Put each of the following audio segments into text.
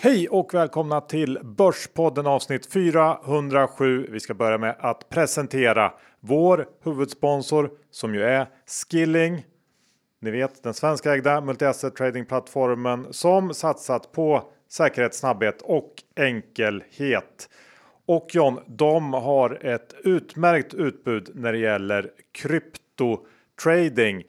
Hej och välkomna till Börspodden avsnitt 407. Vi ska börja med att presentera vår huvudsponsor som ju är Skilling. Ni vet den svenska ägda multi-asset tradingplattformen som satsat på säkerhet, snabbhet och enkelhet. Och John, de har ett utmärkt utbud när det gäller kryptotrading.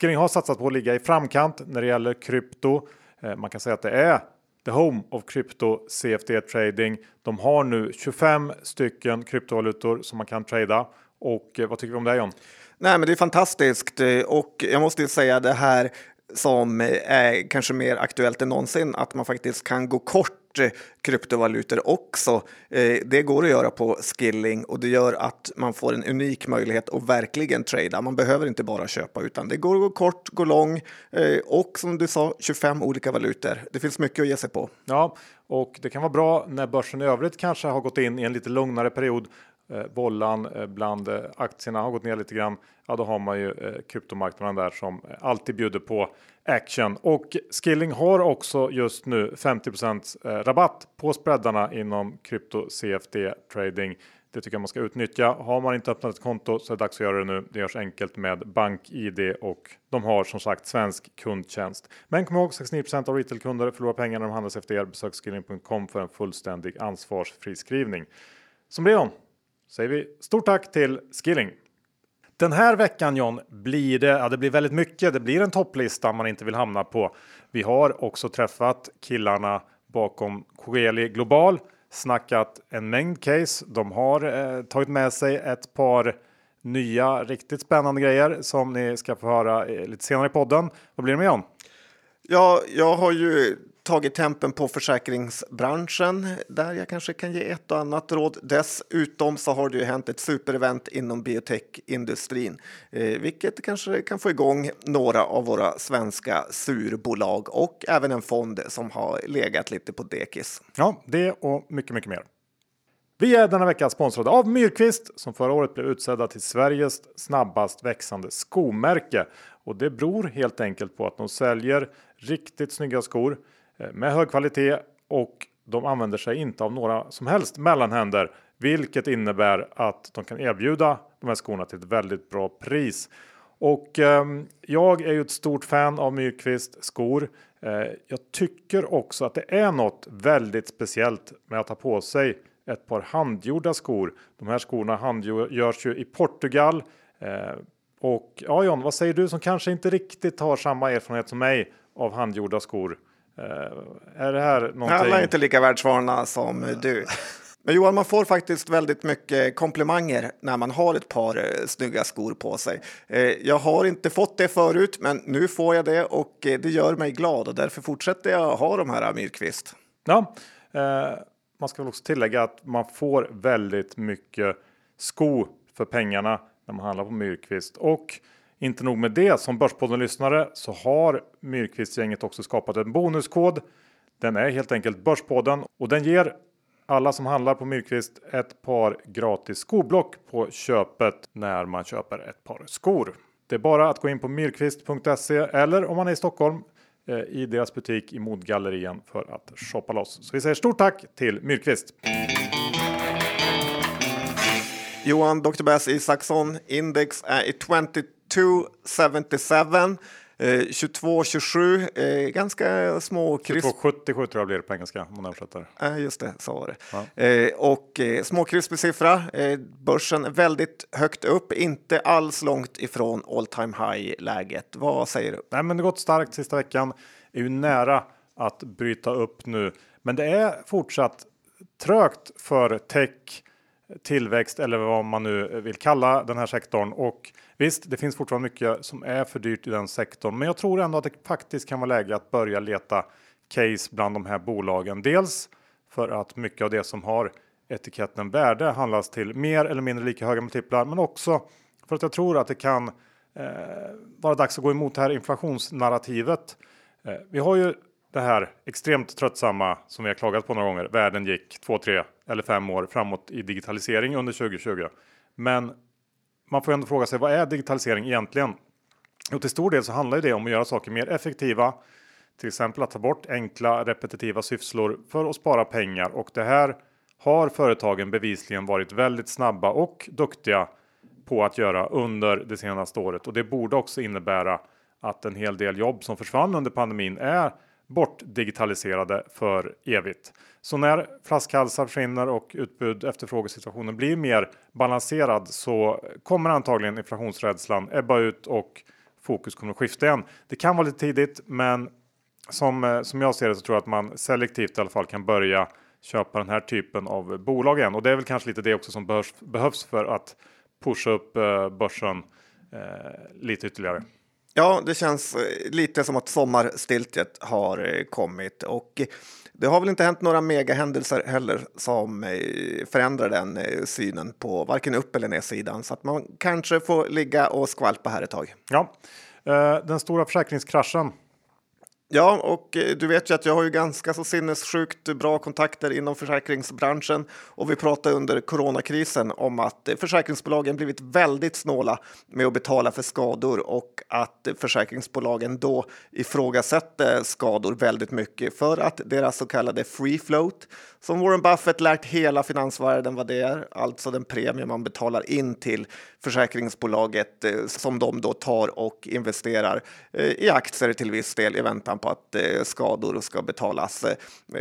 Skilling har satsat på att ligga i framkant när det gäller krypto. Eh, man kan säga att det är the home of crypto CFD trading. De har nu 25 stycken kryptovalutor som man kan trada. Och eh, vad tycker vi om det John? Nej, men det är fantastiskt eh, och jag måste säga det här som eh, är kanske mer aktuellt än någonsin, att man faktiskt kan gå kort Eh, kryptovalutor också. Eh, det går att göra på Skilling och det gör att man får en unik möjlighet att verkligen trada. Man behöver inte bara köpa utan det går att gå kort, gå lång eh, och som du sa 25 olika valutor. Det finns mycket att ge sig på. Ja, och det kan vara bra när börsen i övrigt kanske har gått in i en lite lugnare period Eh, bollan eh, bland eh, aktierna har gått ner lite grann. Ja, då har man ju kryptomarknaden där som alltid bjuder på action och Skilling har också just nu 50 rabatt på spreadarna inom krypto CFD trading. Det tycker jag man ska utnyttja. Har man inte öppnat ett konto så är det dags att göra det nu. Det görs enkelt med BankID och de har som sagt svensk kundtjänst. Men kom ihåg 69% av retailkunder förlorar pengar när de handlas efter er. Besök skilling.com för en fullständig ansvarsfri skrivning. Som är säger vi stort tack till Skilling. Den här veckan John blir det, ja, det blir väldigt mycket. Det blir en topplista man inte vill hamna på. Vi har också träffat killarna bakom Coeli Global, snackat en mängd case. De har eh, tagit med sig ett par nya riktigt spännande grejer som ni ska få höra eh, lite senare i podden. Vad blir det med John? Ja, jag har ju tagit tempen på försäkringsbranschen där jag kanske kan ge ett och annat råd. Dessutom så har det ju hänt ett superevent inom biotechindustrin, eh, vilket kanske kan få igång några av våra svenska surbolag och även en fond som har legat lite på dekis. Ja, det och mycket, mycket mer. Vi är denna vecka sponsrade av Myrkvist som förra året blev utsedda till Sveriges snabbast växande skomärke. Och det beror helt enkelt på att de säljer riktigt snygga skor Eh, med hög kvalitet och de använder sig inte av några som helst mellanhänder, vilket innebär att de kan erbjuda de här skorna till ett väldigt bra pris. Och eh, jag är ju ett stort fan av Myrkvist skor. Eh, jag tycker också att det är något väldigt speciellt med att ha på sig ett par handgjorda skor. De här skorna handgörs ju i Portugal. Eh, och ja John, vad säger du som kanske inte riktigt har samma erfarenhet som mig av handgjorda skor? Eh, är det här någonting? Alla är inte lika världsvana som du. Men Johan, man får faktiskt väldigt mycket komplimanger när man har ett par eh, snygga skor på sig. Eh, jag har inte fått det förut, men nu får jag det och det gör mig glad och därför fortsätter jag ha de här Myrkvist. Ja, man ska väl också tillägga att man får väldigt mycket sko för pengarna när man handlar på Myrkvist och inte nog med det, som Börspodden-lyssnare så har Myrkvist-gänget också skapat en bonuskod. Den är helt enkelt Börspodden och den ger alla som handlar på Myrkvist ett par gratis skoblock på köpet när man köper ett par skor. Det är bara att gå in på myrkvist.se eller om man är i Stockholm eh, i deras butik i Modgallerian för att shoppa loss. Så vi säger stort tack till Myrkvist! Johan Dr. Bass Isaksson, index är i 20 277. Eh, 22-27, eh, ganska små kryss. 22-77 tror jag blir det på engelska om man översätter. Eh, just det, så var det. Ja. Eh, och eh, småkrispig siffra. Eh, börsen väldigt högt upp, inte alls långt ifrån all time high läget. Vad säger du? Nej, men det gått starkt sista veckan. Är ju nära att bryta upp nu, men det är fortsatt trögt för tech tillväxt eller vad man nu vill kalla den här sektorn. Och visst, det finns fortfarande mycket som är för dyrt i den sektorn, men jag tror ändå att det faktiskt kan vara läge att börja leta case bland de här bolagen. Dels för att mycket av det som har etiketten värde handlas till mer eller mindre lika höga multiplar, men också för att jag tror att det kan eh, vara dags att gå emot det här inflationsnarrativet. Eh, vi har ju det här extremt tröttsamma som vi har klagat på några gånger. Världen gick två, tre eller fem år framåt i digitalisering under 2020. Men man får ändå fråga sig vad är digitalisering egentligen? Och till stor del så handlar det om att göra saker mer effektiva. till exempel att ta bort enkla repetitiva sysslor för att spara pengar och det här har företagen bevisligen varit väldigt snabba och duktiga på att göra under det senaste året och det borde också innebära att en hel del jobb som försvann under pandemin är bortdigitaliserade för evigt. Så när flaskhalsar försvinner och utbud efterfrågesituationen blir mer balanserad så kommer antagligen inflationsrädslan ebba ut och fokus kommer att skifta igen. Det kan vara lite tidigt, men som, eh, som jag ser det så tror jag att man selektivt i alla fall kan börja köpa den här typen av bolag igen. Och det är väl kanske lite det också som behövs, behövs för att pusha upp eh, börsen eh, lite ytterligare. Ja, det känns eh, lite som att sommarstiltjet har eh, kommit och det har väl inte hänt några megahändelser heller som eh, förändrar den synen på varken upp eller nedsidan så att man kanske får ligga och skvalpa här ett tag. Ja, den stora försäkringskraschen Ja, och eh, du vet ju att jag har ju ganska så sinnessjukt bra kontakter inom försäkringsbranschen och vi pratade under coronakrisen om att eh, försäkringsbolagen blivit väldigt snåla med att betala för skador och att försäkringsbolagen då ifrågasätter skador väldigt mycket för att deras så kallade free float som Warren Buffett lärt hela finansvärlden vad det är, alltså den premie man betalar in till försäkringsbolaget eh, som de då tar och investerar i aktier till viss del i väntan på att eh, skador ska betalas eh,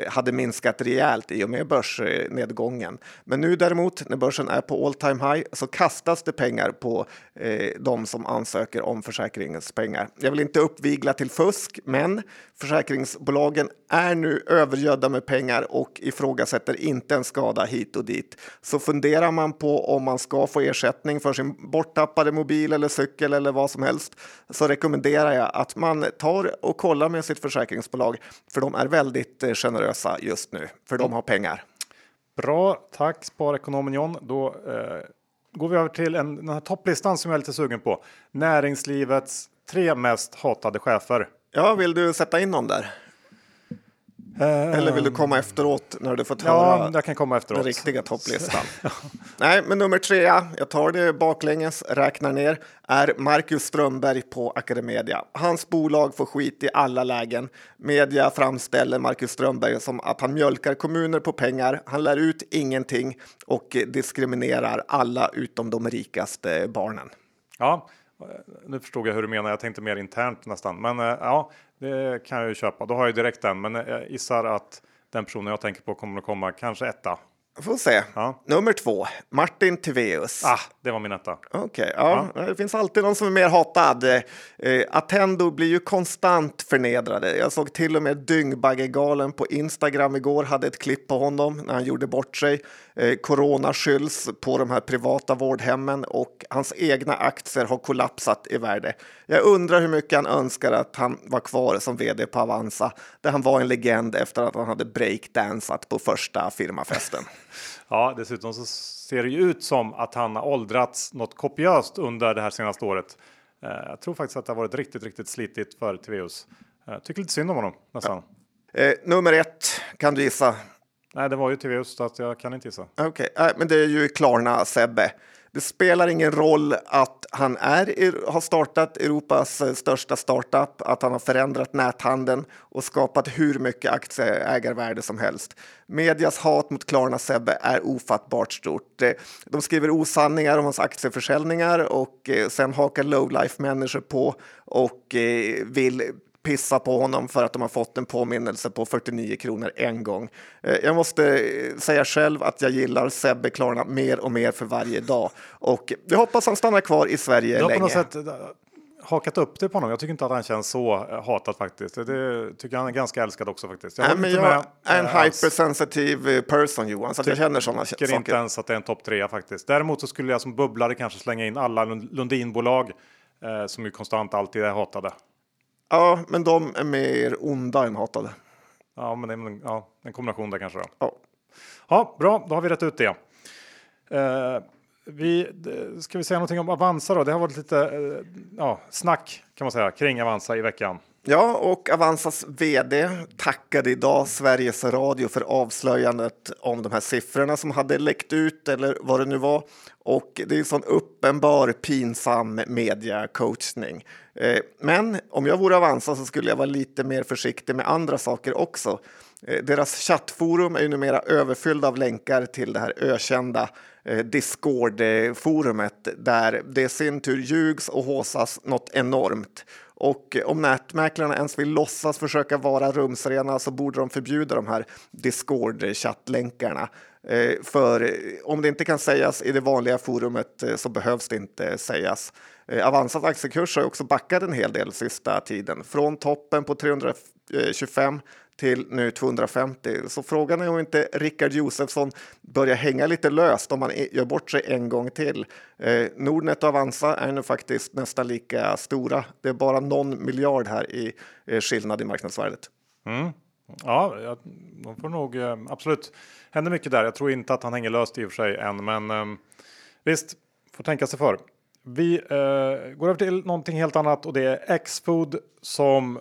hade minskat rejält i och med börsnedgången. Men nu däremot när börsen är på all time high så kastas det pengar på eh, de som ansöker om försäkringspengar. Jag vill inte uppvigla till fusk, men försäkringsbolagen är nu övergödda med pengar och ifrågasätter inte en skada hit och dit. Så funderar man på om man ska få ersättning för sin borttappade mobil eller cykel eller vad som helst så rekommenderar jag att man tar och kollar med sitt försäkringsbolag för de är väldigt eh, generösa just nu för de har pengar. Bra, tack sparekonomen John. Då eh, går vi över till en, den här topplistan som jag är lite sugen på. Näringslivets tre mest hatade chefer. Ja, vill du sätta in någon där? Eller vill du komma efteråt när du fått ja, höra jag kan komma efteråt. den riktiga topplistan? Nej, men nummer tre, jag tar det baklänges, räknar ner, är Marcus Strömberg på Academedia. Hans bolag får skit i alla lägen. Media framställer Marcus Strömberg som att han mjölkar kommuner på pengar. Han lär ut ingenting och diskriminerar alla utom de rikaste barnen. Ja, nu förstod jag hur du menar. Jag tänkte mer internt nästan, men eh, ja, det kan jag ju köpa. Då har jag direkt den, men jag gissar att den personen jag tänker på kommer att komma kanske etta. Får se. Ja. Nummer två, Martin Tiveus. Ah, det var min etta. Okej, okay, ja. ja. Det finns alltid någon som är mer hatad. Eh, Attendo blir ju konstant förnedrade. Jag såg till och med Dyngbaggegalan på Instagram igår, hade ett klipp på honom när han gjorde bort sig. Eh, corona skylls på de här privata vårdhemmen och hans egna aktier har kollapsat i värde. Jag undrar hur mycket han önskar att han var kvar som vd på Avanza, där han var en legend efter att han hade breakdansat på första firmafesten. Ja, dessutom så ser det ju ut som att han har åldrats något kopiöst under det här senaste året. Eh, jag tror faktiskt att det har varit riktigt, riktigt slitigt för Tiveus. Eh, tycker lite synd om honom nästan. Ja. Eh, nummer ett, kan du gissa? Nej, det var ju Tiveus så att jag kan inte gissa. Okej, okay. men det är ju Klarna Sebbe. Det spelar ingen roll att han är, har startat Europas största startup, att han har förändrat näthandeln och skapat hur mycket aktieägarvärde som helst. Medias hat mot Klarna Sebbe är ofattbart stort. De skriver osanningar om hans aktieförsäljningar och eh, sen hakar lowlife människor på och eh, vill pissa på honom för att de har fått en påminnelse på 49 kronor en gång. Eh, jag måste eh, säga själv att jag gillar Sebbe Klarna mer och mer för varje dag och jag hoppas han stannar kvar i Sverige länge. Något sätt eh, hakat upp det på honom. Jag tycker inte att han känns så hatad faktiskt. Det tycker han är ganska älskad också faktiskt. Jag, Nej, jag är en hypersensitive person Johan, så jag känner sådana saker. Jag tycker inte ens att det är en topp trea faktiskt. Däremot så skulle jag som bubblare kanske slänga in alla Lundinbolag eh, som ju konstant alltid är hatade. Ja, men de är mer onda än hatade. Ja, men det är en, ja, en kombination där kanske. Då. Ja. ja, bra, då har vi rätt ut det. Uh, vi, ska vi säga någonting om Avanza då? Det har varit lite uh, ja, snack kan man säga kring Avanza i veckan. Ja, och Avanzas vd tackade idag Sveriges Radio för avslöjandet om de här siffrorna som hade läckt ut eller vad det nu var. Och det är en sån uppenbar pinsam mediacoachning. Eh, men om jag vore Avanza så skulle jag vara lite mer försiktig med andra saker också. Eh, deras chattforum är ju numera överfyllda av länkar till det här ökända eh, Discord-forumet där det i sin tur ljugs och håsas något enormt. Och om nätmäklarna ens vill låtsas försöka vara rumsrena så borde de förbjuda de här Discord-chattlänkarna. Eh, för eh, om det inte kan sägas i det vanliga forumet eh, så behövs det inte sägas. Avanzas aktiekurs har också backat en hel del sista tiden. Från toppen på 325 till nu 250. Så frågan är om inte Rickard Josefsson börjar hänga lite löst om man gör bort sig en gång till. Eh, Nordnet och Avanza är nu faktiskt nästan lika stora. Det är bara någon miljard här i eh, skillnad i marknadsvärdet. Mm. Ja, de får nog eh, absolut händer mycket där. Jag tror inte att han hänger löst i och för sig än, men ehm, visst får tänka sig för. Vi eh, går över till någonting helt annat och det är X-Food som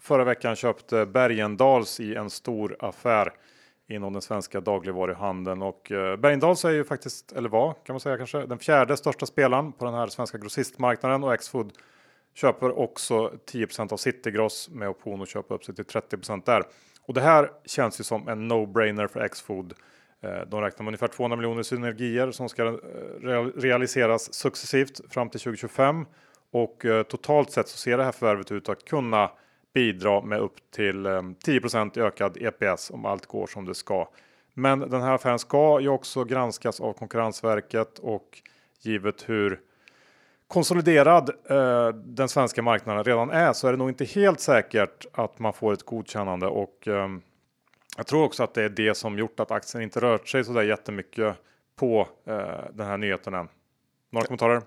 förra veckan köpte Bergendals i en stor affär inom den svenska dagligvaruhandeln och eh, Bergendals är ju faktiskt, eller var kan man säga kanske, den fjärde största spelaren på den här svenska grossistmarknaden och Xfood köper också 10% av Citygross med option och köpa upp sig till 30% där. Och det här känns ju som en no-brainer för Xfood. Eh, de räknar med ungefär 200 miljoner synergier som ska eh, realiseras successivt fram till 2025 och eh, totalt sett så ser det här förvärvet ut att kunna bidra med upp till 10 i ökad EPS om allt går som det ska. Men den här affären ska ju också granskas av Konkurrensverket och givet hur konsoliderad eh, den svenska marknaden redan är så är det nog inte helt säkert att man får ett godkännande och eh, jag tror också att det är det som gjort att aktien inte rört sig så där jättemycket på eh, den här nyheten än. Några kommentarer?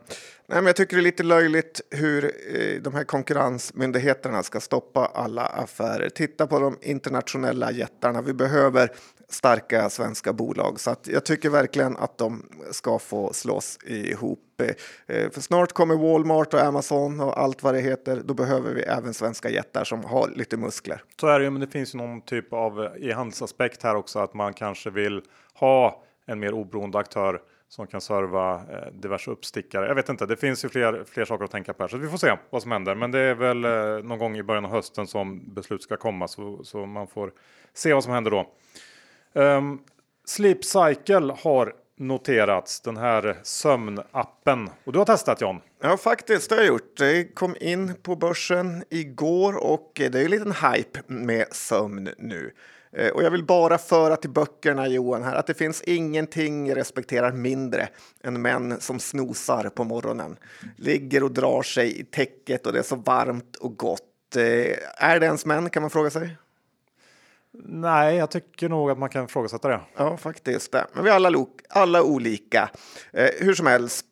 Nej, men jag tycker det är lite löjligt hur eh, de här konkurrensmyndigheterna ska stoppa alla affärer. Titta på de internationella jättarna. Vi behöver starka svenska bolag så att jag tycker verkligen att de ska få slås ihop. Eh, för snart kommer Walmart och Amazon och allt vad det heter. Då behöver vi även svenska jättar som har lite muskler. Så är det ju, men det finns ju någon typ av e-handelsaspekt här också att man kanske vill ha en mer oberoende aktör som kan serva eh, diverse uppstickare. Jag vet inte, det finns ju fler, fler saker att tänka på här så vi får se vad som händer. Men det är väl eh, någon gång i början av hösten som beslut ska komma så, så man får se vad som händer då. Um, Sleep Cycle har noterats, den här sömnappen. Och du har testat John? Ja, faktiskt det har jag gjort. Det kom in på börsen igår och det är en liten hype med sömn nu. Eh, och jag vill bara föra till böckerna, Johan, här, att det finns ingenting jag respekterar mindre än män som snosar på morgonen. Ligger och drar sig i täcket och det är så varmt och gott. Eh, är det ens män, kan man fråga sig? Nej, jag tycker nog att man kan ifrågasätta det. Ja, faktiskt. Men vi är alla, alla olika. Eh, hur som helst,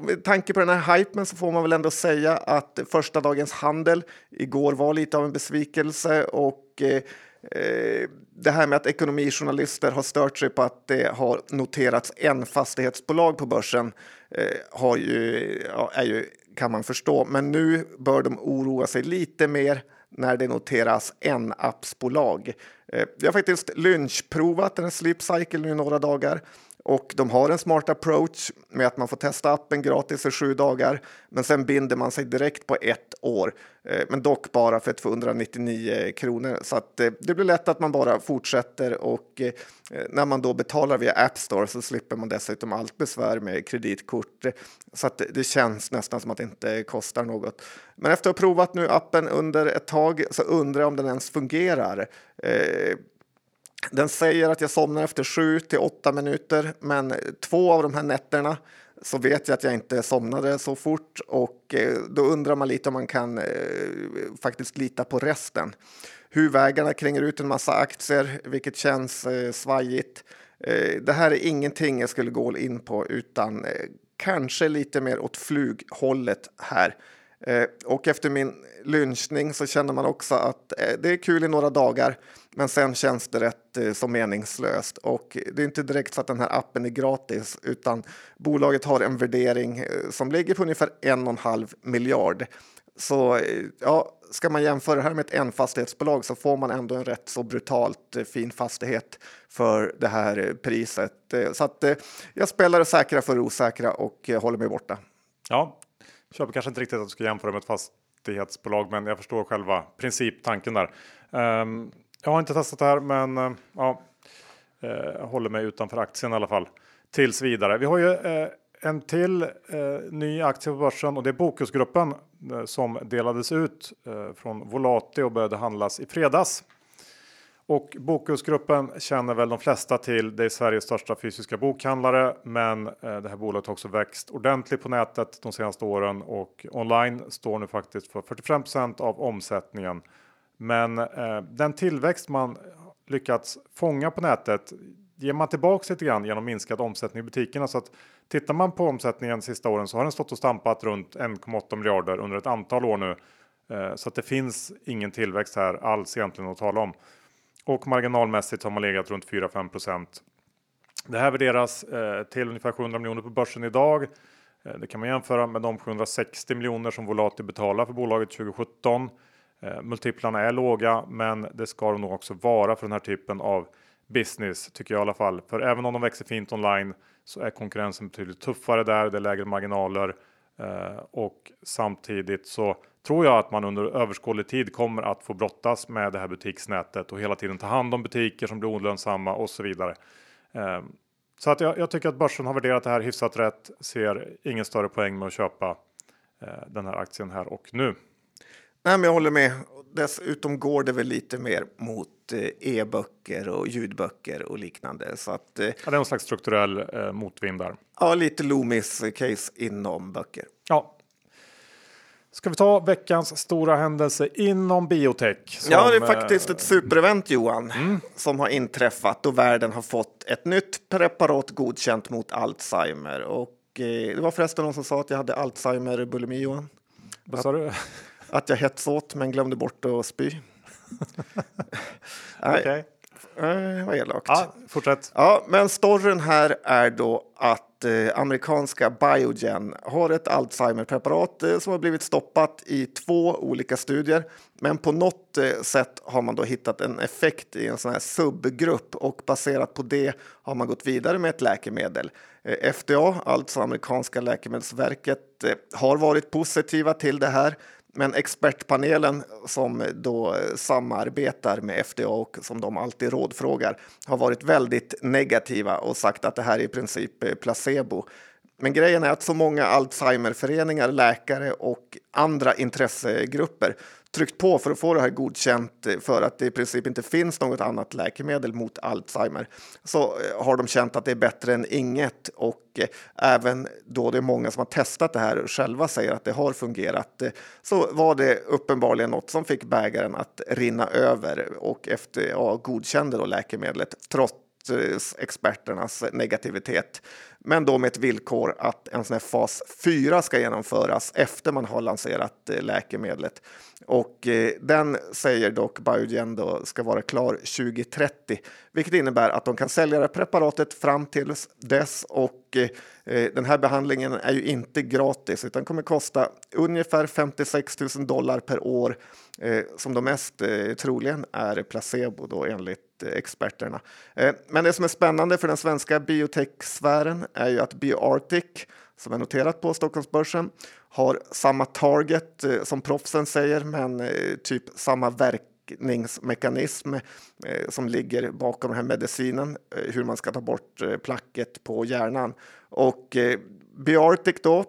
med tanke på den här hypen så får man väl ändå säga att första dagens handel igår var lite av en besvikelse och Eh, Eh, det här med att ekonomijournalister har stört sig på att det har noterats en fastighetsbolag på börsen eh, har ju, ja, är ju, kan man förstå. Men nu bör de oroa sig lite mer när det noteras en appsbolag. Eh, vi har faktiskt lynchprovat den här Sleep Cycle nu i några dagar och de har en smart approach med att man får testa appen gratis i sju dagar, men sen binder man sig direkt på ett år. Eh, men dock bara för 299 kronor, så att eh, det blir lätt att man bara fortsätter och eh, när man då betalar via App Store så slipper man dessutom allt besvär med kreditkort. Så att det känns nästan som att det inte kostar något. Men efter att ha provat nu appen under ett tag så undrar jag om den ens fungerar. Den säger att jag somnar efter 7 till 8 minuter, men två av de här nätterna så vet jag att jag inte somnade så fort och eh, då undrar man lite om man kan eh, faktiskt lita på resten. Huvudägarna kränger ut en massa aktier, vilket känns eh, svajigt. Eh, det här är ingenting jag skulle gå in på utan eh, kanske lite mer åt flughållet här. Eh, och efter min lynchning så känner man också att eh, det är kul i några dagar men sen känns det rätt eh, så meningslöst och det är inte direkt så att den här appen är gratis utan bolaget har en värdering eh, som ligger på ungefär en och en halv miljard. Så eh, ja, ska man jämföra det här med ett enfastighetsbolag så får man ändå en rätt så brutalt eh, fin fastighet för det här priset. Så att jag spelar säkra för osäkra och håller mig borta. Ja, köper kanske inte riktigt att du ska jämföra med ett fastighetsbolag, men jag förstår själva principtanken där. Um, jag har inte testat det här, men uh, ja, uh, håller mig utanför aktien i alla fall tills vidare. Vi har ju uh, en till ny aktie på börsen och det är Bokusgruppen som delades ut från Volati och började handlas i fredags. Och Bokusgruppen känner väl de flesta till. Det är Sveriges största fysiska bokhandlare, men eh, det här bolaget har också växt ordentligt på nätet de senaste åren och online står nu faktiskt för 45% av omsättningen. Men eh, den tillväxt man lyckats fånga på nätet ger man tillbaks lite grann genom minskad omsättning i butikerna. Så att tittar man på omsättningen de sista åren så har den stått och stampat runt 1,8 miljarder under ett antal år nu. Eh, så att det finns ingen tillväxt här alls egentligen att tala om. Och marginalmässigt har man legat runt 4-5% Det här värderas eh, till ungefär 700 miljoner på börsen idag. Eh, det kan man jämföra med de 760 miljoner som Volati betalar för bolaget 2017. Eh, multiplarna är låga, men det ska de nog också vara för den här typen av business tycker jag i alla fall. För även om de växer fint online så är konkurrensen betydligt tuffare där. Det är lägre marginaler eh, och samtidigt så tror jag att man under överskådlig tid kommer att få brottas med det här butiksnätet och hela tiden ta hand om butiker som blir olönsamma och så vidare. Ehm, så att jag, jag tycker att börsen har värderat det här hyfsat rätt. Ser ingen större poäng med att köpa eh, den här aktien här och nu. Nej, men jag håller med. Dessutom går det väl lite mer mot eh, e-böcker och ljudböcker och liknande. Så att, eh, ja, det är någon slags strukturell eh, motvind där. Ja, lite Loomis case inom böcker. Ja, Ska vi ta veckans stora händelse inom biotech? Som, ja, det är faktiskt ett superevent Johan mm. som har inträffat och världen har fått ett nytt preparat godkänt mot Alzheimer. Och eh, det var förresten någon som sa att jag hade Alzheimer bulimi Johan. Vad sa du? Att jag hets åt men glömde bort att spy. Okay. Eh, vad elakt. Ja, fortsätt. Ja, men storyn här är då att eh, amerikanska Biogen har ett Alzheimer-preparat eh, som har blivit stoppat i två olika studier. Men på något eh, sätt har man då hittat en effekt i en sån här subgrupp och baserat på det har man gått vidare med ett läkemedel. Eh, FDA, alltså amerikanska läkemedelsverket, eh, har varit positiva till det här men expertpanelen som då samarbetar med FDA och som de alltid rådfrågar har varit väldigt negativa och sagt att det här är i princip eh, placebo. Men grejen är att så många Alzheimerföreningar, läkare och andra intressegrupper tryckt på för att få det här godkänt eh, för att det i princip inte finns något annat läkemedel mot Alzheimer så eh, har de känt att det är bättre än inget och eh, även då det är många som har testat det här och själva säger att det har fungerat så var det uppenbarligen något som fick bägaren att rinna över och efter ja, godkände då läkemedlet trots experternas negativitet. Men då med ett villkor att en sån här fas 4 ska genomföras efter man har lanserat eh, läkemedlet. Och eh, den säger dock Biogen då ska vara klar 2030, vilket innebär att de kan sälja det preparatet fram till dess och eh, den här behandlingen är ju inte gratis utan kommer kosta ungefär 56 000 dollar per år som de mest eh, troligen är placebo då enligt experterna. Men det som är spännande för den svenska biotechsfären är ju att BioArctic som är noterat på Stockholmsbörsen har samma target eh, som proffsen säger, men eh, typ samma verkningsmekanism eh, som ligger bakom den här medicinen, hur man ska ta bort placket på hjärnan. Och Biartic då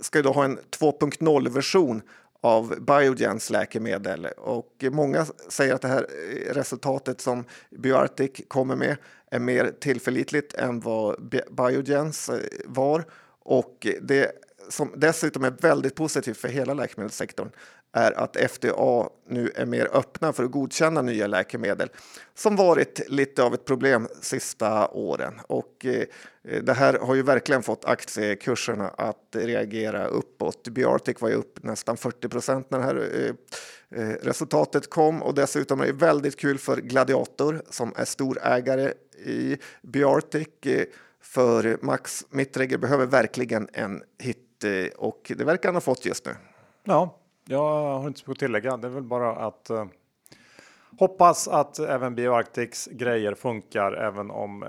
ska då ha en 2.0 version av Biogens läkemedel. Och många säger att det här resultatet som Bioartic kommer med är mer tillförlitligt än vad Biogens eh, var. Och det som dessutom är väldigt positivt för hela läkemedelssektorn är att FDA nu är mer öppna för att godkänna nya läkemedel som varit lite av ett problem sista åren. Och eh, det här har ju verkligen fått aktiekurserna att reagera uppåt. Biartic var ju upp nästan 40 procent när det här eh, eh, resultatet kom och dessutom är det väldigt kul för Gladiator som är storägare i Biartic. Eh, för Max Mittregger behöver verkligen en hit eh, och det verkar han ha fått just nu. Ja, jag har inte så mycket att tillägga. Det är väl bara att uh, hoppas att även BioArctics grejer funkar, även om uh,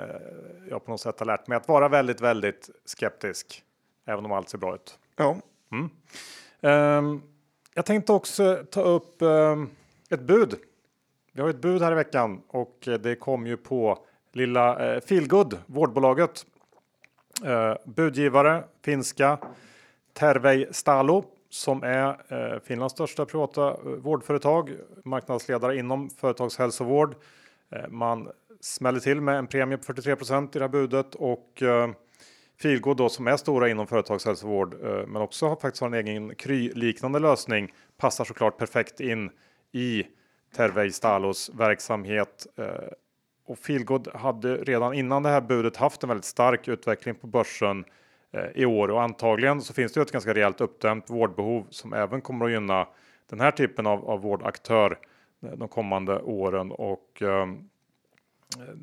jag på något sätt har lärt mig att vara väldigt, väldigt skeptisk, även om allt ser bra ut. Ja. Mm. Um, jag tänkte också ta upp um, ett bud. Vi har ett bud här i veckan och det kom ju på lilla uh, Feelgood, vårdbolaget. Uh, budgivare finska Tervei Stalo som är eh, Finlands största privata eh, vårdföretag, marknadsledare inom företagshälsovård. Eh, man smäller till med en premie på 43% i det här budet och Feelgood, då som är stora inom företagshälsovård men också har faktiskt har en egen Kry-liknande lösning passar såklart perfekt in i Tervei Stalos verksamhet. Och Feelgood hade redan innan det här budet haft en väldigt stark utveckling på börsen Eh, i år och antagligen så finns det ett ganska rejält uppdämt vårdbehov som även kommer att gynna den här typen av, av vårdaktör eh, de kommande åren och ehm, eh,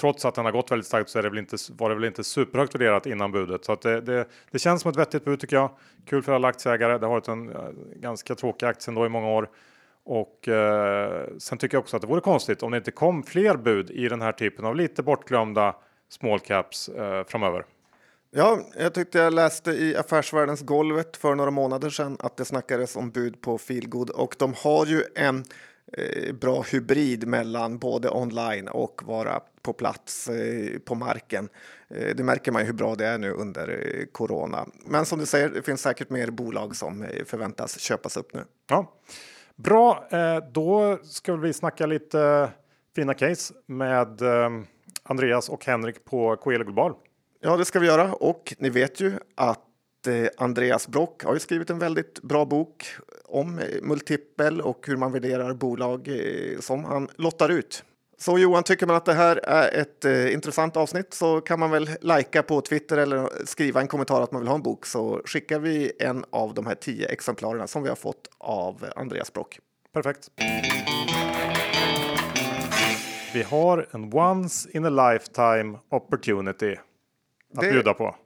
trots att den har gått väldigt starkt så är det väl inte, var det väl inte superhögt värderat innan budet. Så att det, det, det känns som ett vettigt bud tycker jag. Kul för alla aktieägare. Det har varit en eh, ganska tråkig aktie ändå i många år. Och eh, sen tycker jag också att det vore konstigt om det inte kom fler bud i den här typen av lite bortglömda small caps eh, framöver. Ja, jag tyckte jag läste i Affärsvärldens Golvet för några månader sedan att det snackades om bud på Feelgood och de har ju en eh, bra hybrid mellan både online och vara på plats eh, på marken. Eh, det märker man ju hur bra det är nu under eh, corona. Men som du säger, det finns säkert mer bolag som eh, förväntas köpas upp nu. Ja. Bra, eh, då ska vi snacka lite fina case med eh, Andreas och Henrik på Coeli Global. Ja, det ska vi göra. Och ni vet ju att eh, Andreas Brock har ju skrivit en väldigt bra bok om eh, multipel och hur man värderar bolag eh, som han lottar ut. Så Johan, tycker man att det här är ett eh, intressant avsnitt så kan man väl lajka på Twitter eller skriva en kommentar att man vill ha en bok så skickar vi en av de här tio exemplaren som vi har fått av Andreas Brock. Perfekt. Vi har en once in a lifetime opportunity att det, bjuda på.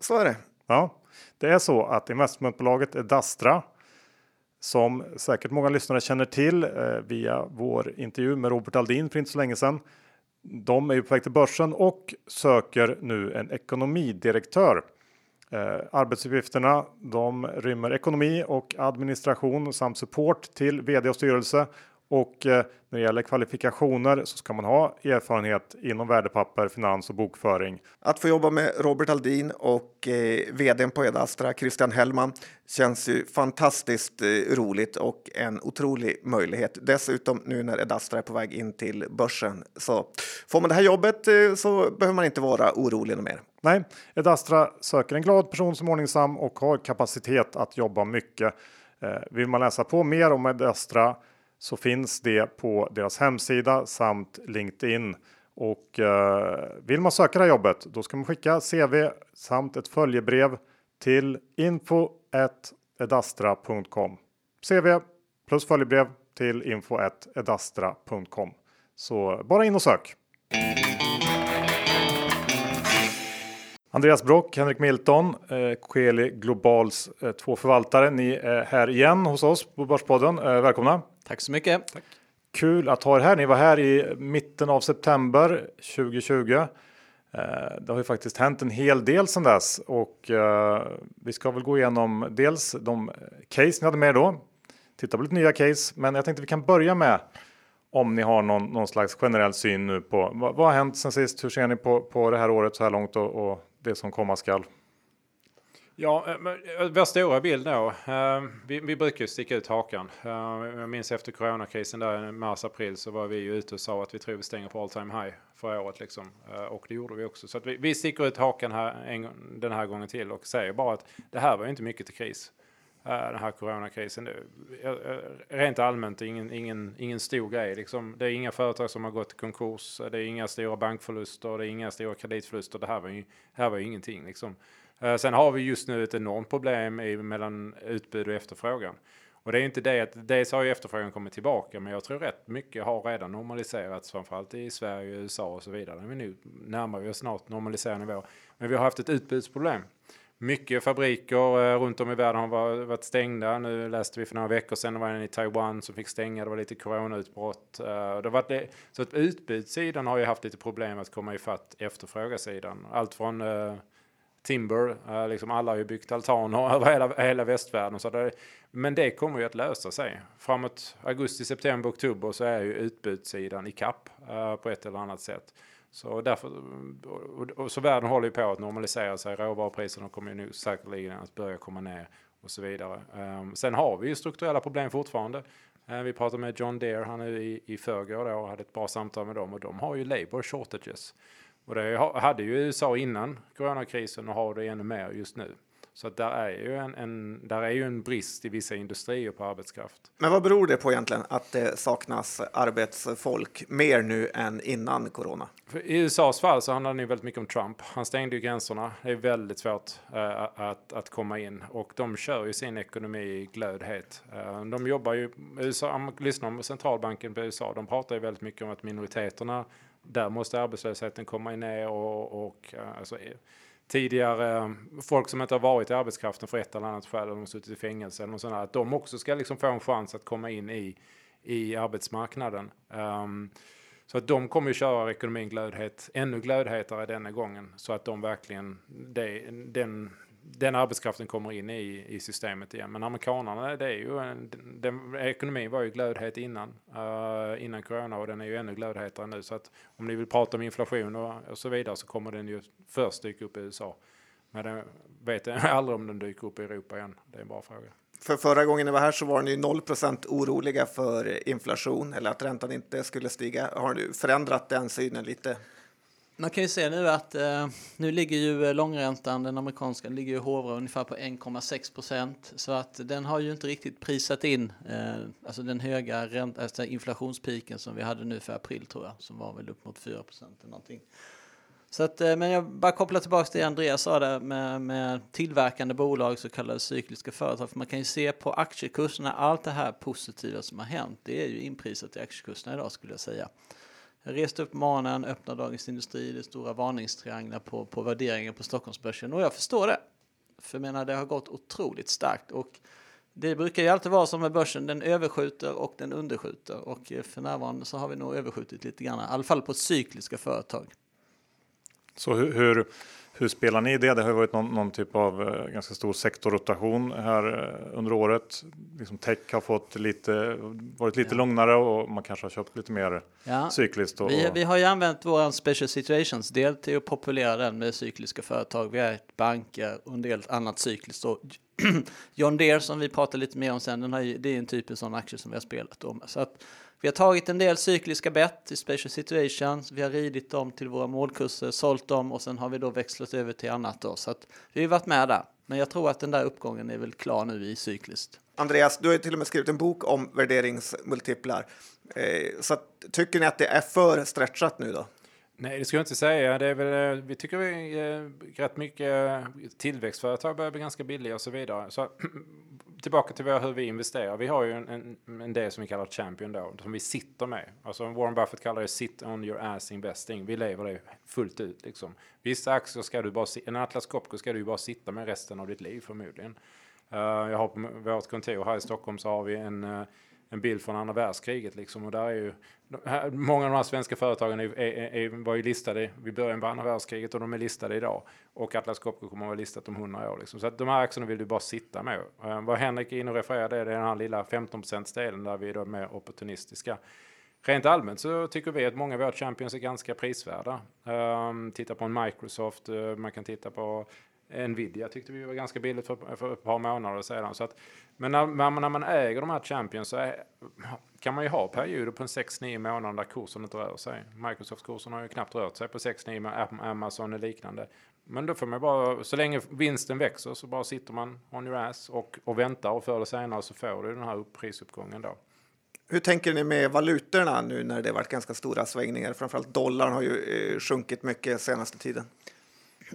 Så är det. Ja, det är så att investmentbolaget Dastra som säkert många lyssnare känner till eh, via vår intervju med Robert Aldin för inte så länge sedan. De är ju på väg till börsen och söker nu en ekonomidirektör. Eh, arbetsuppgifterna de rymmer ekonomi och administration samt support till vd och styrelse och eh, när det gäller kvalifikationer så ska man ha erfarenhet inom värdepapper, finans och bokföring. Att få jobba med Robert Aldin och eh, vdn på Edastra, Christian Hellman, känns ju fantastiskt eh, roligt och en otrolig möjlighet. Dessutom nu när Edastra är på väg in till börsen. Så får man det här jobbet eh, så behöver man inte vara orolig mer. Nej, Edastra söker en glad person som är ordningsam och har kapacitet att jobba mycket. Eh, vill man läsa på mer om Edastra så finns det på deras hemsida samt LinkedIn. Och eh, vill man söka det här jobbet då ska man skicka CV samt ett följebrev till info.edastra.com. CV plus följebrev till info.edastra.com. Så bara in och sök. Andreas Brock, Henrik Milton, eh, Coeli Globals eh, två förvaltare. Ni är här igen hos oss på Börspodden. Eh, välkomna! Tack så mycket! Tack. Kul att ha er här. Ni var här i mitten av september 2020. Eh, det har ju faktiskt hänt en hel del sedan dess och eh, vi ska väl gå igenom dels de case ni hade med då. Titta på lite nya case, men jag tänkte vi kan börja med om ni har någon, någon slags generell syn nu på vad, vad har hänt sen sist? Hur ser ni på, på det här året så här långt och, och det som komma skall? Ja, eh, eh, vår stora bild då. Eh, vi, vi brukar ju sticka ut hakan. Jag minns efter coronakrisen där i mars-april så var vi ju ute och sa att vi tror vi stänger på all time high för året liksom. Och det gjorde vi också. Så att vi, vi sticker ut hakan här en, den här gången till och säger bara att det här var ju inte mycket till kris. Den här coronakrisen. Rent allmänt ingen, ingen, ingen stor grej. Liksom, det är inga företag som har gått i konkurs. Det är inga stora bankförluster. Det är inga stora kreditförluster. Det här var ju, här var ju ingenting. Liksom. Eh, sen har vi just nu ett enormt problem i, mellan utbud och efterfrågan. Och det är inte det att dels har ju efterfrågan kommit tillbaka men jag tror rätt mycket har redan normaliserats framförallt i Sverige, USA och så vidare. Vi nu närmar vi oss snart normaliserad nivå. Men vi har haft ett utbudsproblem mycket fabriker eh, runt om i världen har varit stängda. Nu läste vi för några veckor sedan, det var en i Taiwan som fick stänga, det var lite coronautbrott. Eh, det var det, så att utbudssidan har ju haft lite problem att komma ifatt efterfrågasidan. Allt från timber, eh, liksom alla har ju byggt altaner över hela, hela västvärlden. Så det, men det kommer ju att lösa sig. Framåt augusti, september, oktober så är ju utbudssidan i kapp eh, på ett eller annat sätt. Så, därför, och, och, så världen håller ju på att normalisera sig. Råvarupriserna kommer ju nu säkerligen att börja komma ner och så vidare. Um, sen har vi ju strukturella problem fortfarande. Uh, vi pratade med John Deere, han är i, i förrgår då, och hade ett bra samtal med dem och de har ju labor shortages. Och det hade ju USA innan coronakrisen och har det ännu mer just nu. Så att där är ju en, en, där är ju en brist i vissa industrier på arbetskraft. Men vad beror det på egentligen att det saknas arbetsfolk mer nu än innan corona? För I USAs fall så handlar det väldigt mycket om Trump. Han stängde ju gränserna. Det är väldigt svårt uh, att, att komma in och de kör ju sin ekonomi i glödhet. Uh, de jobbar ju, USA, lyssnar på centralbanken på USA, de pratar ju väldigt mycket om att minoriteterna där måste arbetslösheten komma ner och, och eh, alltså, eh, tidigare eh, folk som inte har varit i arbetskraften för ett eller annat skäl, eller suttit i fängelse eller något sånt att de också ska liksom få en chans att komma in i, i arbetsmarknaden. Um, så att de kommer ju köra ekonomin glödhet, ännu glödhetare denna gången så att de verkligen, det, den den arbetskraften kommer in i, i systemet igen. Men amerikanerna, det är ju en, den, ekonomin var ju glödhet innan, uh, innan corona och den är ju ännu glödhetare nu. Så att om ni vill prata om inflation och, och så vidare så kommer den ju först dyka upp i USA. Men den vet jag aldrig om den dyker upp i Europa igen. Det är en bra fråga. För förra gången ni var här så var ni 0% oroliga för inflation eller att räntan inte skulle stiga. Har du förändrat den synen lite? Man kan ju se nu att eh, nu ligger ju eh, långräntan, den amerikanska, ligger ju hovra ungefär på 1,6 procent. Så att den har ju inte riktigt prisat in eh, alltså den höga ränt, alltså inflationspiken som vi hade nu för april tror jag, som var väl upp mot 4 procent eller någonting. Så att, eh, men jag bara kopplar tillbaka till det Andreas sa där med, med tillverkande bolag, så kallade cykliska företag. För man kan ju se på aktiekurserna, allt det här positiva som har hänt, det är ju inprisat i aktiekurserna idag skulle jag säga. Jag reste upp morgonen, öppnade Dagens Industri, det stora varningstrianglar på, på värderingen på Stockholmsbörsen och jag förstår det. För jag menar, det har gått otroligt starkt och det brukar ju alltid vara som med börsen, den överskjuter och den underskjuter och för närvarande så har vi nog överskjutit lite grann, i alla fall på cykliska företag. Så hur, hur hur spelar ni det? Det har varit någon, någon typ av eh, ganska stor sektorrotation här eh, under året. Liksom tech har fått lite, varit lite ja. lugnare och man kanske har köpt lite mer ja. cykliskt. Och, vi, vi har ju använt vår special situations del till att populera den med cykliska företag. Vi har banker och en del annat cykliskt. Och John Deere som vi pratar lite mer om sen, den har, det är en typ av sån aktie som vi har spelat om. Så att vi har tagit en del cykliska bett i special situations. Vi har ridit dem till våra målkurser, sålt dem och sen har vi då växlat över till annat då. Så att vi har varit med där. Men jag tror att den där uppgången är väl klar nu i cykliskt. Andreas, du har ju till och med skrivit en bok om värderingsmultiplar. Eh, så att, tycker ni att det är för stretchat nu då? Nej, det skulle jag inte säga. Det är väl, eh, vi tycker vi, eh, rätt mycket eh, tillväxtföretag börjar bli ganska billiga och så vidare. Så tillbaka till hur vi investerar. Vi har ju en, en, en del som vi kallar champion då, som vi sitter med. Alltså Warren Buffett kallar det sit on your ass investing. Vi lever det fullt ut liksom. Vissa aktier ska du bara, en Atlas Copco ska du bara sitta med resten av ditt liv förmodligen. Uh, jag har på vårt kontor här i Stockholm så har vi en uh, en bild från andra världskriget. Liksom. Och där är ju, här, många av de här svenska företagen är, är, är, var ju listade vid början på andra världskriget och de är listade idag. Och Atlas Copco kommer att vara listat om 100 år. Liksom. Så att de här aktierna vill du bara sitta med. Eh, vad Henrik är inne och refererar det är den här lilla 15 delen där vi är mer opportunistiska. Rent allmänt så tycker vi att många av våra champions är ganska prisvärda. Um, titta på en Microsoft, uh, man kan titta på Nvidia tyckte vi var ganska billigt för, för ett par månader sedan. Så att, men när, när man äger de här Champions så är, kan man ju ha perioder på en 6-9 månader där kursen inte rör sig. Microsoft-kursen har ju knappt rört sig på 6-9 med Amazon och liknande. Men då får man bara, så länge vinsten växer så bara sitter man on your ass och, och väntar och förr eller senare så får du den här prisuppgången då. Hur tänker ni med valutorna nu när det varit ganska stora svängningar? Framförallt dollarn har ju eh, sjunkit mycket senaste tiden.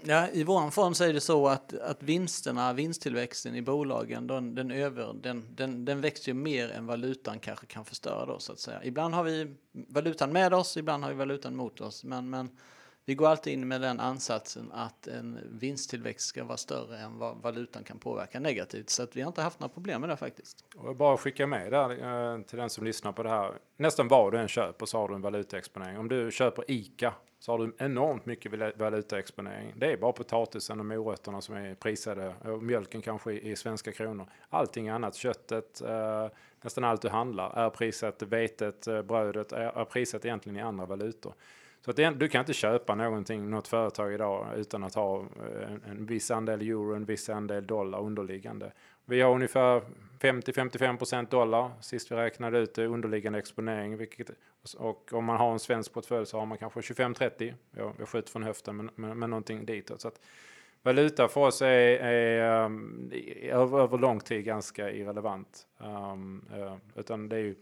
Ja, I vår form så är det så att, att vinsterna, vinsttillväxten i bolagen, den, den, över, den, den, den växer mer än valutan kanske kan förstöra. Då, så att säga. Ibland har vi valutan med oss, ibland har vi valutan mot oss. Men, men vi går alltid in med den ansatsen att en vinsttillväxt ska vara större än vad valutan kan påverka negativt. Så att vi har inte haft några problem med det faktiskt. Och bara skicka med där eh, till den som lyssnar på det här. Nästan vad du än köper så har du en valutaexponering. Om du köper ICA så har du enormt mycket valutaexponering. Det är bara potatisen och morötterna som är prisade och mjölken kanske i, svenska kronor. Allting annat, köttet, eh, nästan allt du handlar är prissatt, vetet, eh, brödet är, är prissatt egentligen i andra valutor. Så att det, du kan inte köpa någonting, något företag idag utan att ha eh, en, en viss andel euro, en viss andel dollar underliggande. Vi har ungefär 50-55% dollar sist vi räknade ut det, underliggande exponering. Vilket, och om man har en svensk portfölj så har man kanske 25-30. Jag, jag skjuter från höften men, men, men någonting ditåt. Så att valuta för oss är, är um, över, över lång tid ganska irrelevant. Um, uh, utan det är ju,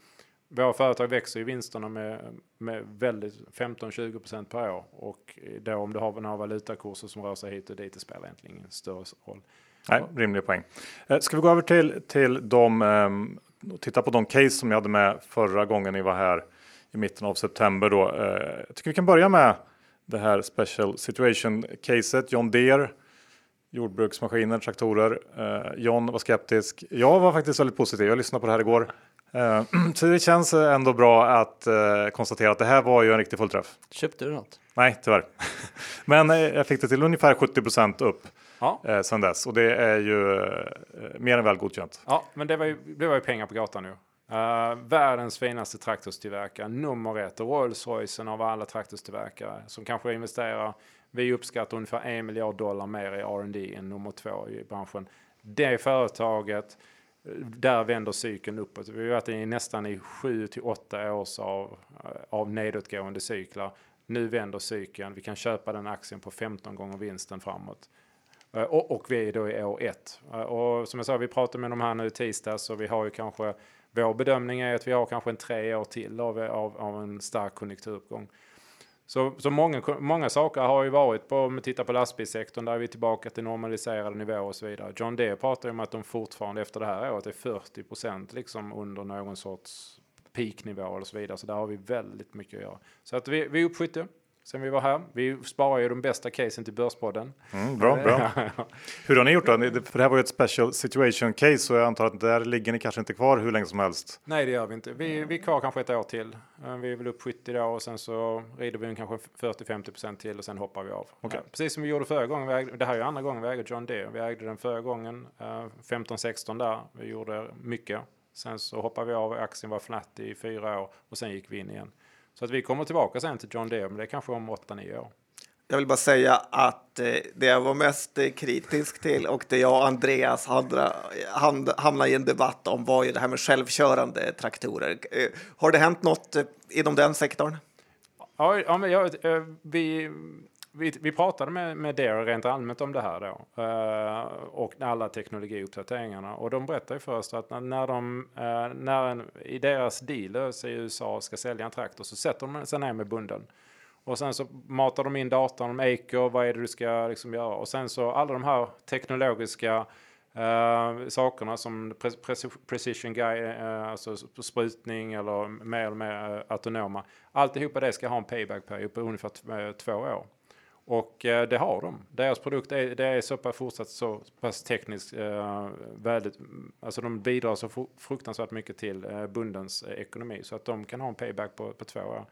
våra företag växer ju vinsterna med, med väldigt 15-20% per år. Och då om du har några valutakurser som rör sig hit och dit, det spelar egentligen ingen större roll. Nej, rimlig poäng. Eh, ska vi gå över till, till de, och titta på de case som jag hade med förra gången ni var här i mitten av september då. Eh, jag tycker vi kan börja med det här special situation caset. John Deere, jordbruksmaskiner, traktorer. John var skeptisk. Jag var faktiskt väldigt positiv. Jag lyssnade på det här igår. Uh, så det känns ändå bra att konstatera att det här var ju en riktig fullträff. Köpte du något? Nej, tyvärr. Men jag fick det till ungefär 70% upp ja. eh, sedan dess och det är ju eh, mer än väl godkänt. Ja, men det var ju, det var ju pengar på gatan nu. Uh, världens finaste traktorstillverkare, nummer ett, Rolls-Roycen av alla traktorstillverkare som kanske investerar, vi uppskattar ungefär en miljard dollar mer i R&D än nummer två i branschen. Det företaget, där vänder cykeln uppåt. Vi har varit i nästan i sju till åtta års av, av nedåtgående cyklar. Nu vänder cykeln. Vi kan köpa den aktien på 15 gånger vinsten framåt. Eh, och, och, vi är då i år ett. Eh, och som jag sa, vi pratade med de här nu i tisdags och vi har ju kanske, vår bedömning är att vi har kanske en tre år till av, av, av en stark konjunkturuppgång. Så, så många, många saker har ju varit på, om vi tittar på lastbilssektorn, där är vi tillbaka till normaliserade nivåer och så vidare. John Deere pratar ju om att de fortfarande efter det här året är 40 procent liksom under någon sorts peaknivå och så vidare. Så där har vi väldigt mycket att göra. Så att vi, vi uppskjuter sen vi var här. Vi sparar ju de bästa casen till Börspodden. Mm, bra, bra. hur har ni gjort då? För det här var ju ett special situation case så jag antar att där ligger ni kanske inte kvar hur länge som helst. Nej, det gör vi inte. Vi, vi är kvar kanske ett år till. Eh, vi är väl upp 70 då och sen så rider vi kanske 40-50% till och sen hoppar vi av. Okay. Precis som vi gjorde förra gången. Ägde, det här är andra gången vi äger John Deere. Vi ägde den förra gången, 15-16 eh, där. Vi gjorde mycket. Sen så hoppade vi av, aktien var flat i fyra år och sen gick vi in igen. Så att vi kommer tillbaka sen till John Deere, men det är kanske om 8-9 år. Jag vill bara säga att eh, det jag var mest eh, kritisk till och det jag och Andreas hamnade i en debatt om var ju det här med självkörande traktorer. Eh, har det hänt något inom den sektorn? Ja, ja men jag, vi, vi, vi pratade med, med Dare rent allmänt om det här då uh, och alla teknologiuppdateringarna och de berättade först att när de uh, när en, i deras dealers i USA ska sälja en traktor så sätter de sig ner med bunden och sen så matar de in datan om Acre, vad är det du ska liksom göra och sen så alla de här teknologiska Uh, sakerna som pre pre precision guy, uh, alltså sprutning eller mer eller mer uh, autonoma. Alltihopa det ska ha en payback-period på ungefär två år. Och eh, det har de. Deras produkt är, det är så pass fortsatt så pass tekniskt eh, väldigt, alltså de bidrar så fruktansvärt mycket till eh, bundens eh, ekonomi så att de kan ha en payback på, på två år.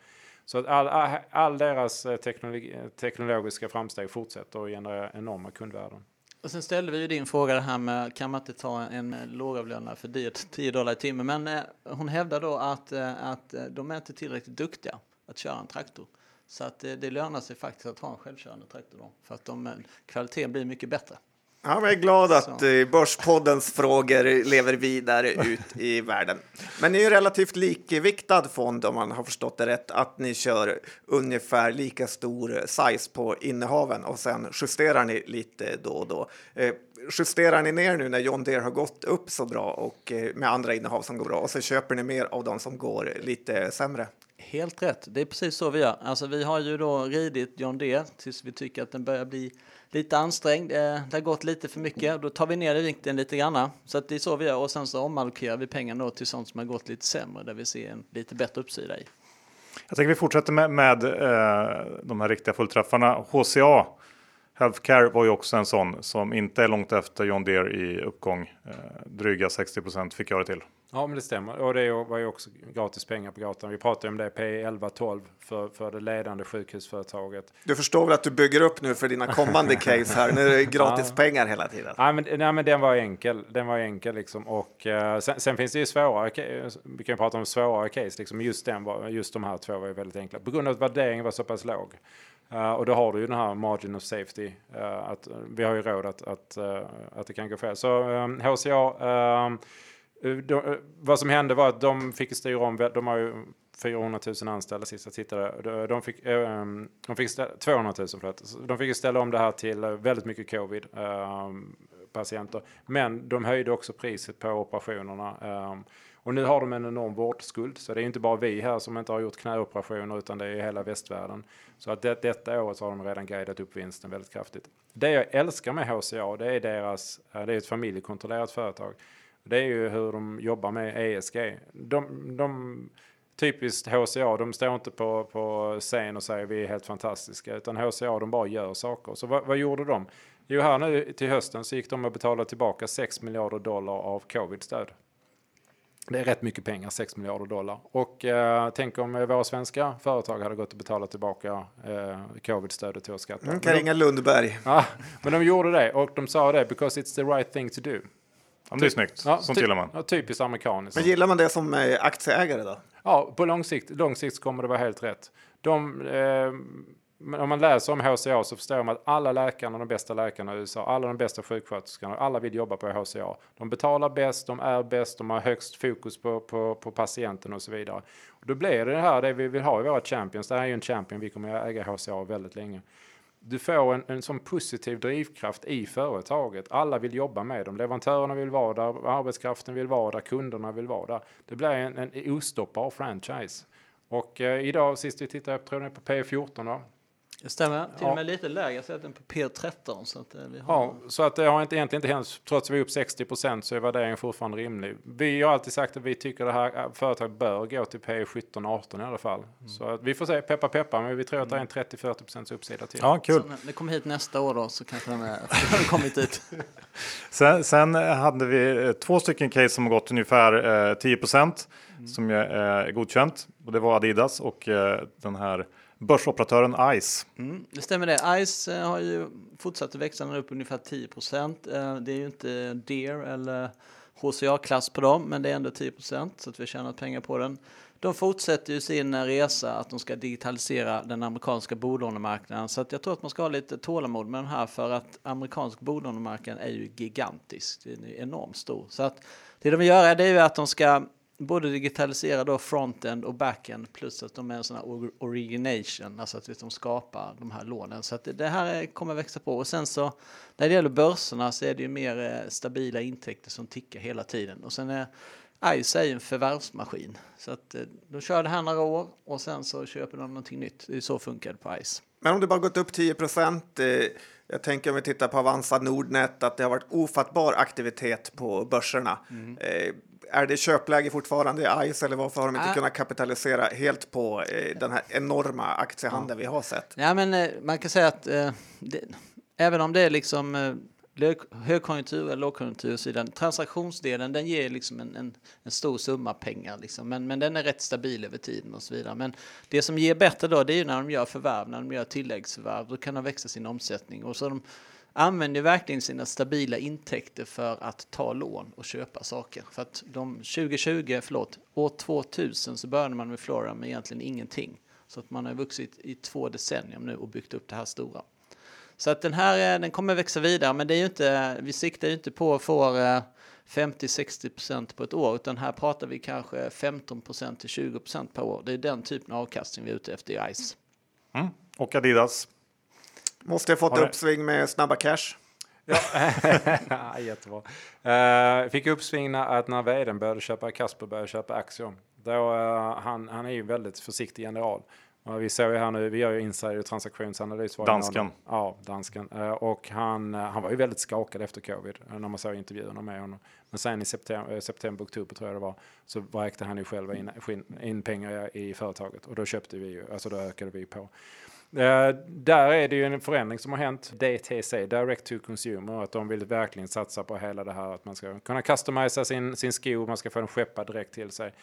Så att all, all, all deras eh, teknologi, teknologiska framsteg fortsätter och genererar enorma kundvärden. Och sen ställde vi ju din fråga det här med kan man inte ta en eh, lågavlönad för 10 dollar i timmen? Men eh, hon hävdar då att, eh, att de är inte tillräckligt duktiga att köra en traktor. Så att det, det lönar sig faktiskt att ha en självkörande traktor då, för att de, kvaliteten blir mycket bättre. Ja, jag är glad att Så. Eh, Börspoddens frågor lever vidare ut i världen. Men ni är ju relativt likviktad fond om man har förstått det rätt, att ni kör ungefär lika stor size på innehaven och sen justerar ni lite då och då. Eh, justerar ni ner nu när John Deere har gått upp så bra och eh, med andra innehav som går bra och så köper ni mer av de som går lite sämre? Helt rätt, det är precis så vi gör. Alltså vi har ju då ridit John Deere tills vi tycker att den börjar bli lite ansträngd. Eh, det har gått lite för mycket, då tar vi ner vikten lite grann. Så att det är så vi gör och sen så omallokerar vi pengarna till sånt som har gått lite sämre där vi ser en lite bättre uppsida i. Jag tänker vi fortsätter med, med eh, de här riktiga fullträffarna. HCA Healthcare var ju också en sån som inte är långt efter John Deere i uppgång. Eh, dryga 60 procent fick jag det till. Ja, men det stämmer. Och det var ju också gratis pengar på gatan. Vi pratade om det P1112 för, för det ledande sjukhusföretaget. Du förstår väl att du bygger upp nu för dina kommande case här. Nu är det gratis ja. pengar hela tiden. Nej, men, nej, men den var enkel. Den var enkel liksom. Och uh, sen, sen, finns det ju svårare. Vi kan prata om svårare case. Liksom. Just, den var, just de här två var ju väldigt enkla. På grund av att värderingen var så pass låg. Uh, och då har du ju den här margin of safety. Uh, att, vi har ju råd att, att, att det kan gå fel. Så um, HCA Eh, Eh, de, eh, vad som hände var att de fick styra om, de har ju 400 000 anställda sist jag tittade. Eh, de fick, ehm, de fick ställa, 200 000 förlåt. De fick ställa om det här till väldigt mycket covid ehm, patienter. Men de höjde också priset på operationerna. Ehm, och nu har de en enorm vårdskuld. Så det är inte bara vi här som inte har gjort knäoperationer utan det är hela västvärlden. Så att det, detta året så har de redan guidat upp vinsten väldigt kraftigt. Det jag älskar med HCA det är deras, det är ett familjekontrollerat företag. Det är ju hur de jobbar med ESG. De, de, typiskt HCA, de står inte på, på scen och säger vi är helt fantastiska. Utan HCA, de bara gör saker. Så vad, vad gjorde de? Jo, här nu till hösten så gick de och betalade tillbaka 6 miljarder dollar av covid-stöd. Det är rätt mycket pengar, 6 miljarder dollar. Och eh, tänk om våra svenska företag hade gått och betalat tillbaka eh, covid-stödet till oss skatter. Mm, Carina Lundberg. Ja, men de gjorde det och de sa det because it's the right thing to do. Ja, det är snyggt. Ja, Sånt gillar man. Ja, typiskt amerikaniskt. Men gillar man det som eh, aktieägare då? Ja, på lång sikt, lång sikt kommer det vara helt rätt. De, eh, om man läser om HCA så förstår man att alla läkarna, de bästa läkarna i USA, alla de bästa sjuksköterskorna, alla vill jobba på HCA. De betalar bäst, de är bäst, de har högst fokus på, på, på patienten och så vidare. Och då blir det här det vi vill ha i våra champions. Det här är ju en champion, vi kommer att äga HCA väldigt länge du får en, en sån positiv drivkraft i företaget. Alla vill jobba med dem. Leverantörerna vill vara där, arbetskraften vill vara där, kunderna vill vara där. Det blir en, en ostoppbar franchise. Och eh, idag, sist vi tittade, tror det på P14 då, det stämmer, till och med lite lägre sett än på P13. Så att, eh, vi har... Ja, så att det har inte, egentligen inte hänt. Trots att vi är upp 60 procent så är värderingen fortfarande rimlig. Vi har alltid sagt att vi tycker att det här företaget bör gå till P17, 18 i alla fall. Mm. Så att vi får se, peppa peppa, men vi tror att det är en 30-40 procents uppsida till. Ja, kul. Så när det kommer hit nästa år då så kanske den har kommit dit. sen, sen, hade vi eh, två stycken case som har gått ungefär eh, 10 procent mm. som är eh, godkänt. Och det var Adidas och eh, den här börsoperatören ICE. Mm, det stämmer det. ICE eh, har ju fortsatt att växa upp ungefär 10 procent. Eh, det är ju inte DEAR eller HCA-klass på dem, men det är ändå 10 procent så att vi har tjänat pengar på den. De fortsätter ju sin eh, resa att de ska digitalisera den amerikanska bolånemarknaden så att jag tror att man ska ha lite tålamod med den här för att amerikansk bolånemarknad är ju gigantisk. Den är enormt stor. Så att det de gör är ju att de ska både digitalisera då frontend och backend plus att de är en sån här origination, alltså att de skapar de här lånen. Så att det här kommer växa på. Och sen så när det gäller börserna så är det ju mer eh, stabila intäkter som tickar hela tiden. Och sen är ICE är en förvärvsmaskin. Så att eh, de kör det här några år och sen så köper de någonting nytt. Det är så funkar det på ICE. Men om det bara gått upp 10 procent eh, jag tänker om vi tittar på Avanza Nordnet att det har varit ofattbar aktivitet på börserna. Mm är det köpläge fortfarande i ICE eller varför har de inte äh. kunnat kapitalisera helt på eh, den här enorma aktiehandeln ja. vi har sett? Ja, men eh, man kan säga att eh, det, även om det är liksom eh, högkonjunktur eller lågkonjunktur så den transaktionsdelen den ger liksom en, en, en, stor summa pengar liksom. men, men den är rätt stabil över tiden och så vidare. Men det som ger bättre då det är ju när de gör förvärv, när de gör tilläggsförvärv, då kan de växa sin omsättning och så de använder verkligen sina stabila intäkter för att ta lån och köpa saker. För att de 2020, förlåt, år 2000 så började man med Flora med egentligen ingenting. Så att man har vuxit i två decennier nu och byggt upp det här stora. Så att den här eh, den kommer växa vidare, men det är ju inte, vi siktar ju inte på att få eh, 50-60% på ett år, utan här pratar vi kanske 15% till 20% per år. Det är den typen av avkastning vi är ute efter i ICE. Mm. Och Adidas? Måste jag fått uppsving med snabba cash. Ja, jättebra. Uh, fick uppsving när, att när vdn började köpa, Kasper började köpa aktier. Då, uh, han, han är ju väldigt försiktig general. Ja, vi såg ju här nu, vi gör ju insider transaktionsanalys. Dansken. Ja, dansken. Eh, Och han, han var ju väldigt skakad efter covid när man såg intervjuerna med honom. Men sen i september, september oktober tror jag det var, så vräkte han ju själv in, in, in pengar i företaget och då köpte vi ju, alltså då ökade vi på. Eh, där är det ju en förändring som har hänt. DTC, Direct to Consumer, att de vill verkligen satsa på hela det här att man ska kunna customisa sin, sin sko, man ska få den skeppad direkt till sig.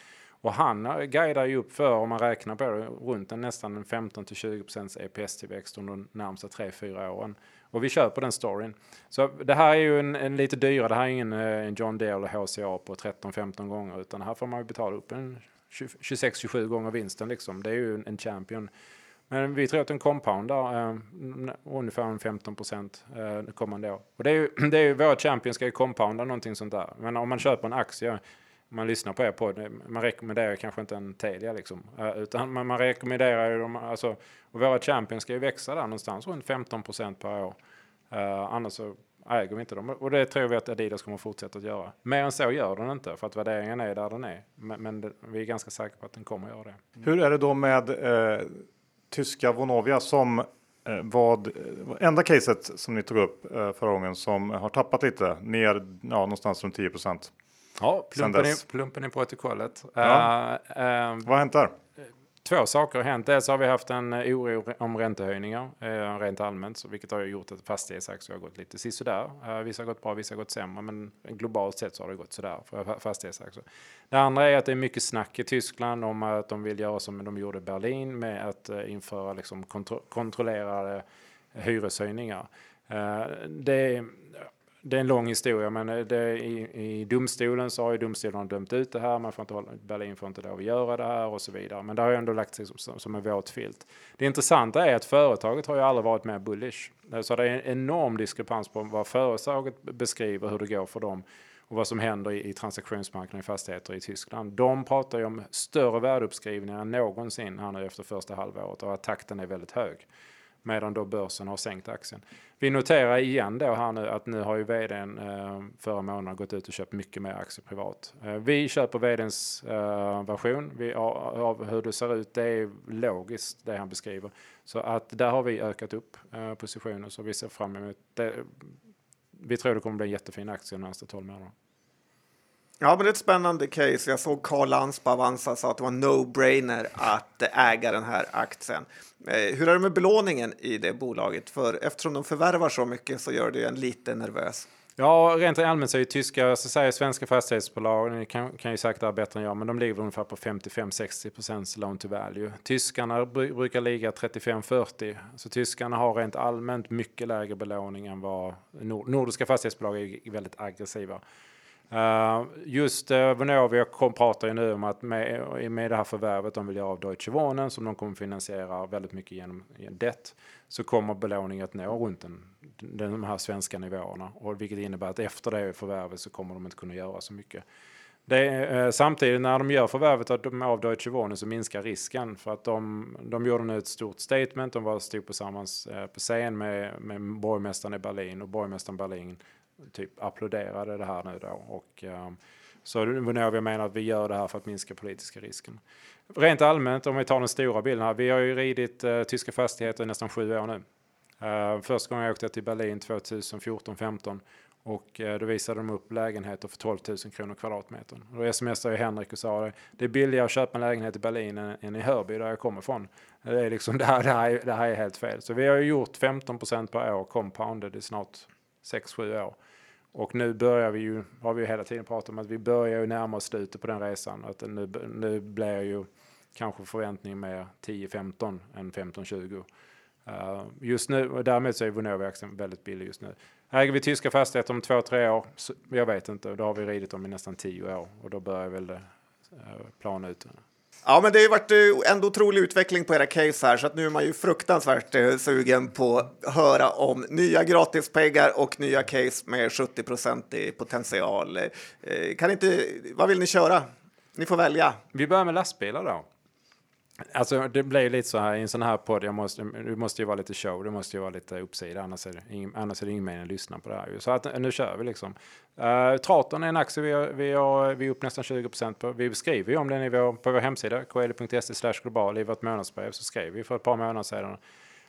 Och han eh, guidar ju upp för, om man räknar på det, runt en nästan en 15-20% EPS-tillväxt under de närmsta 3-4 åren. Och vi köper den storyn. Så det här är ju en, en lite dyrare, det här är ingen eh, en John Deere eller HCA på 13-15 gånger, utan här får man ju betala upp en 26-27 gånger vinsten liksom. Det är ju en, en champion. Men vi tror att den compoundar eh, ungefär en 15 procent eh, kommande år. Och det är ju, det är ju våra champions ska ju compounda någonting sånt där. Men om man köper en aktie, om man lyssnar på er podd, eh, man rekommenderar kanske inte en Telia liksom. Eh, utan man, man rekommenderar ju de, alltså, och våra champions ska ju växa där någonstans runt 15 procent per år. Eh, annars så äger vi inte dem. Och det tror vi att Adidas kommer fortsätta att göra. Mer än så gör den inte, för att värderingen är där den är. Men, men det, vi är ganska säkra på att den kommer att göra det. Hur är det då med eh, tyska Vonovia som eh, vad eh, enda caset som ni tog upp eh, förra gången som har tappat lite ner ja, någonstans runt 10 procent. Ja, plumpen, i, plumpen i protokollet. Ja. Eh, eh, Vad har hänt där? Två saker har hänt. Dels har vi haft en eh, oro om räntehöjningar eh, rent allmänt, så, vilket har gjort att fastighetsaktier har gått lite sisådär. Eh, vissa har gått bra, vissa har gått sämre, men globalt sett så har det gått sådär för fastighetsaktier. Det andra är att det är mycket snack i Tyskland om att de vill göra som de gjorde i Berlin med att eh, införa liksom kontro- kontrollerade hyreshöjningar. Eh, det är, det är en lång historia, men eh, det i, i domstolen så har ju domstolen dömt ut det här. Man får inte, hålla- Berlin får inte lov att göra det här och så vidare. Men det har ju ändå lagt sig som, som, som en våt filt. Det intressanta är att företaget har ju aldrig varit mer bullish. Eh, så det är en enorm diskrepans på vad företaget beskriver, hur det går för dem och vad som händer i, i transaktionsmarknaden i fastigheter i Tyskland. De pratar ju om större värdeuppskrivningar än någonsin här nu efter första halvåret och att takten är väldigt hög medan då börsen har sänkt aktien. Vi noterar igen då här nu att nu har ju vdn eh, förra månaden gått ut och köpt mycket mer aktier privat. Eh, vi köper vdns eh, version vi, av, hur det ser ut. Det är logiskt det han beskriver. Så att där har vi ökat upp eh, positionen så vi ser fram emot det. Vi tror det kommer bli en jättefin aktie de närmaste 12 månaderna. Ja, men det är ett spännande case. Jag såg Carl Lantz på Avanza sa att det var no-brainer att äga den här aktien. Eh, hur är det med belåningen i det bolaget? För eftersom de förvärvar så mycket så gör det ju en lite nervös. Ja, rent allmänt så är ju tyska, så säger svenska fastighetsbolag, ni kan, kan ju säkert det här bättre än jag, men de ligger ungefär på 55-60 procents loan to value. Tyskarna brukar ligga 35-40, så tyskarna har rent allmänt mycket lägre belåning än vad nord, nordiska fastighetsbolag är väldigt aggressiva. Uh, just uh, Vonovia kom, pratar ju nu om att med, med det här förvärvet de vill göra av Deutsche Wohnen som de kommer finansiera väldigt mycket genom genom det så kommer belåningen att nå runt den, de här svenska nivåerna och vilket innebär att efter det förvärvet så kommer de inte kunna göra så mycket. Det är, eh, samtidigt när de gör förvärvet av, de- av Deutsche Wohnen så minskar risken för att de, de gjorde nu ett stort statement. De var stod på, sammans, eh, på scen med, med borgmästaren i Berlin och borgmästaren i Berlin typ applåderade det här nu då. Och, ehm, så Vonovia menar att vi gör det här för att minska politiska risken. Rent allmänt, om vi tar den stora bilden här. Vi har ju ridit uh, tyska fastigheter i nästan sju år nu. Uh, första gången jag åkte till Berlin 2014-15 och uh, då visade de upp lägenheter för 12 000 kronor kvadratmetern. Och då smsade jag Henrik och sa det, det är billigare att köpa en lägenhet i Berlin än, än i Hörby där jag kommer ifrån. Det, är liksom, det, här, det, här, är- det här är helt fel. Så vi har ju gjort 15% per år compounded i snart 6-7 år. Och nu börjar vi ju, har vi ju hela tiden pratat om att vi börjar ju närma oss slutet på den resan. Att nu, nu blir ju kanske förväntningen mer 10-15 än 15-20. Uh, eh, just nu, och därmed så är Vonovia väldigt billig just nu. Äger vi tyska fastigheter om två, tre år? Så, jag vet inte, då har vi ridit dem i nästan tio år och då börjar väl det uh, plana ut. Ja, men det har ju varit en ändå otrolig utveckling på era case här, så att nu är man ju fruktansvärt eh, sugen på att höra om nya gratispengar och nya case med 70 i potential. Eh, kan inte, vad vill ni köra? Ni får välja. Vi börjar med lastbilar då. Alltså det blir lite så här i en sån här podd. Jag måste, det måste ju vara lite show. Det måste ju vara lite uppsida. Annars är det ingen, annars är det ingen mening att lyssna på det här. Så att, nu kör vi liksom. Uh, Traton är en aktie vi, har, vi, har, vi är upp nästan 20 på. Vi skriver ju om den vår, på vår hemsida. kl.se global i vårt månadsbrev. Så skrev vi för ett par månader sedan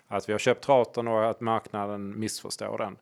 att vi har köpt Traton och att marknaden missförstår den.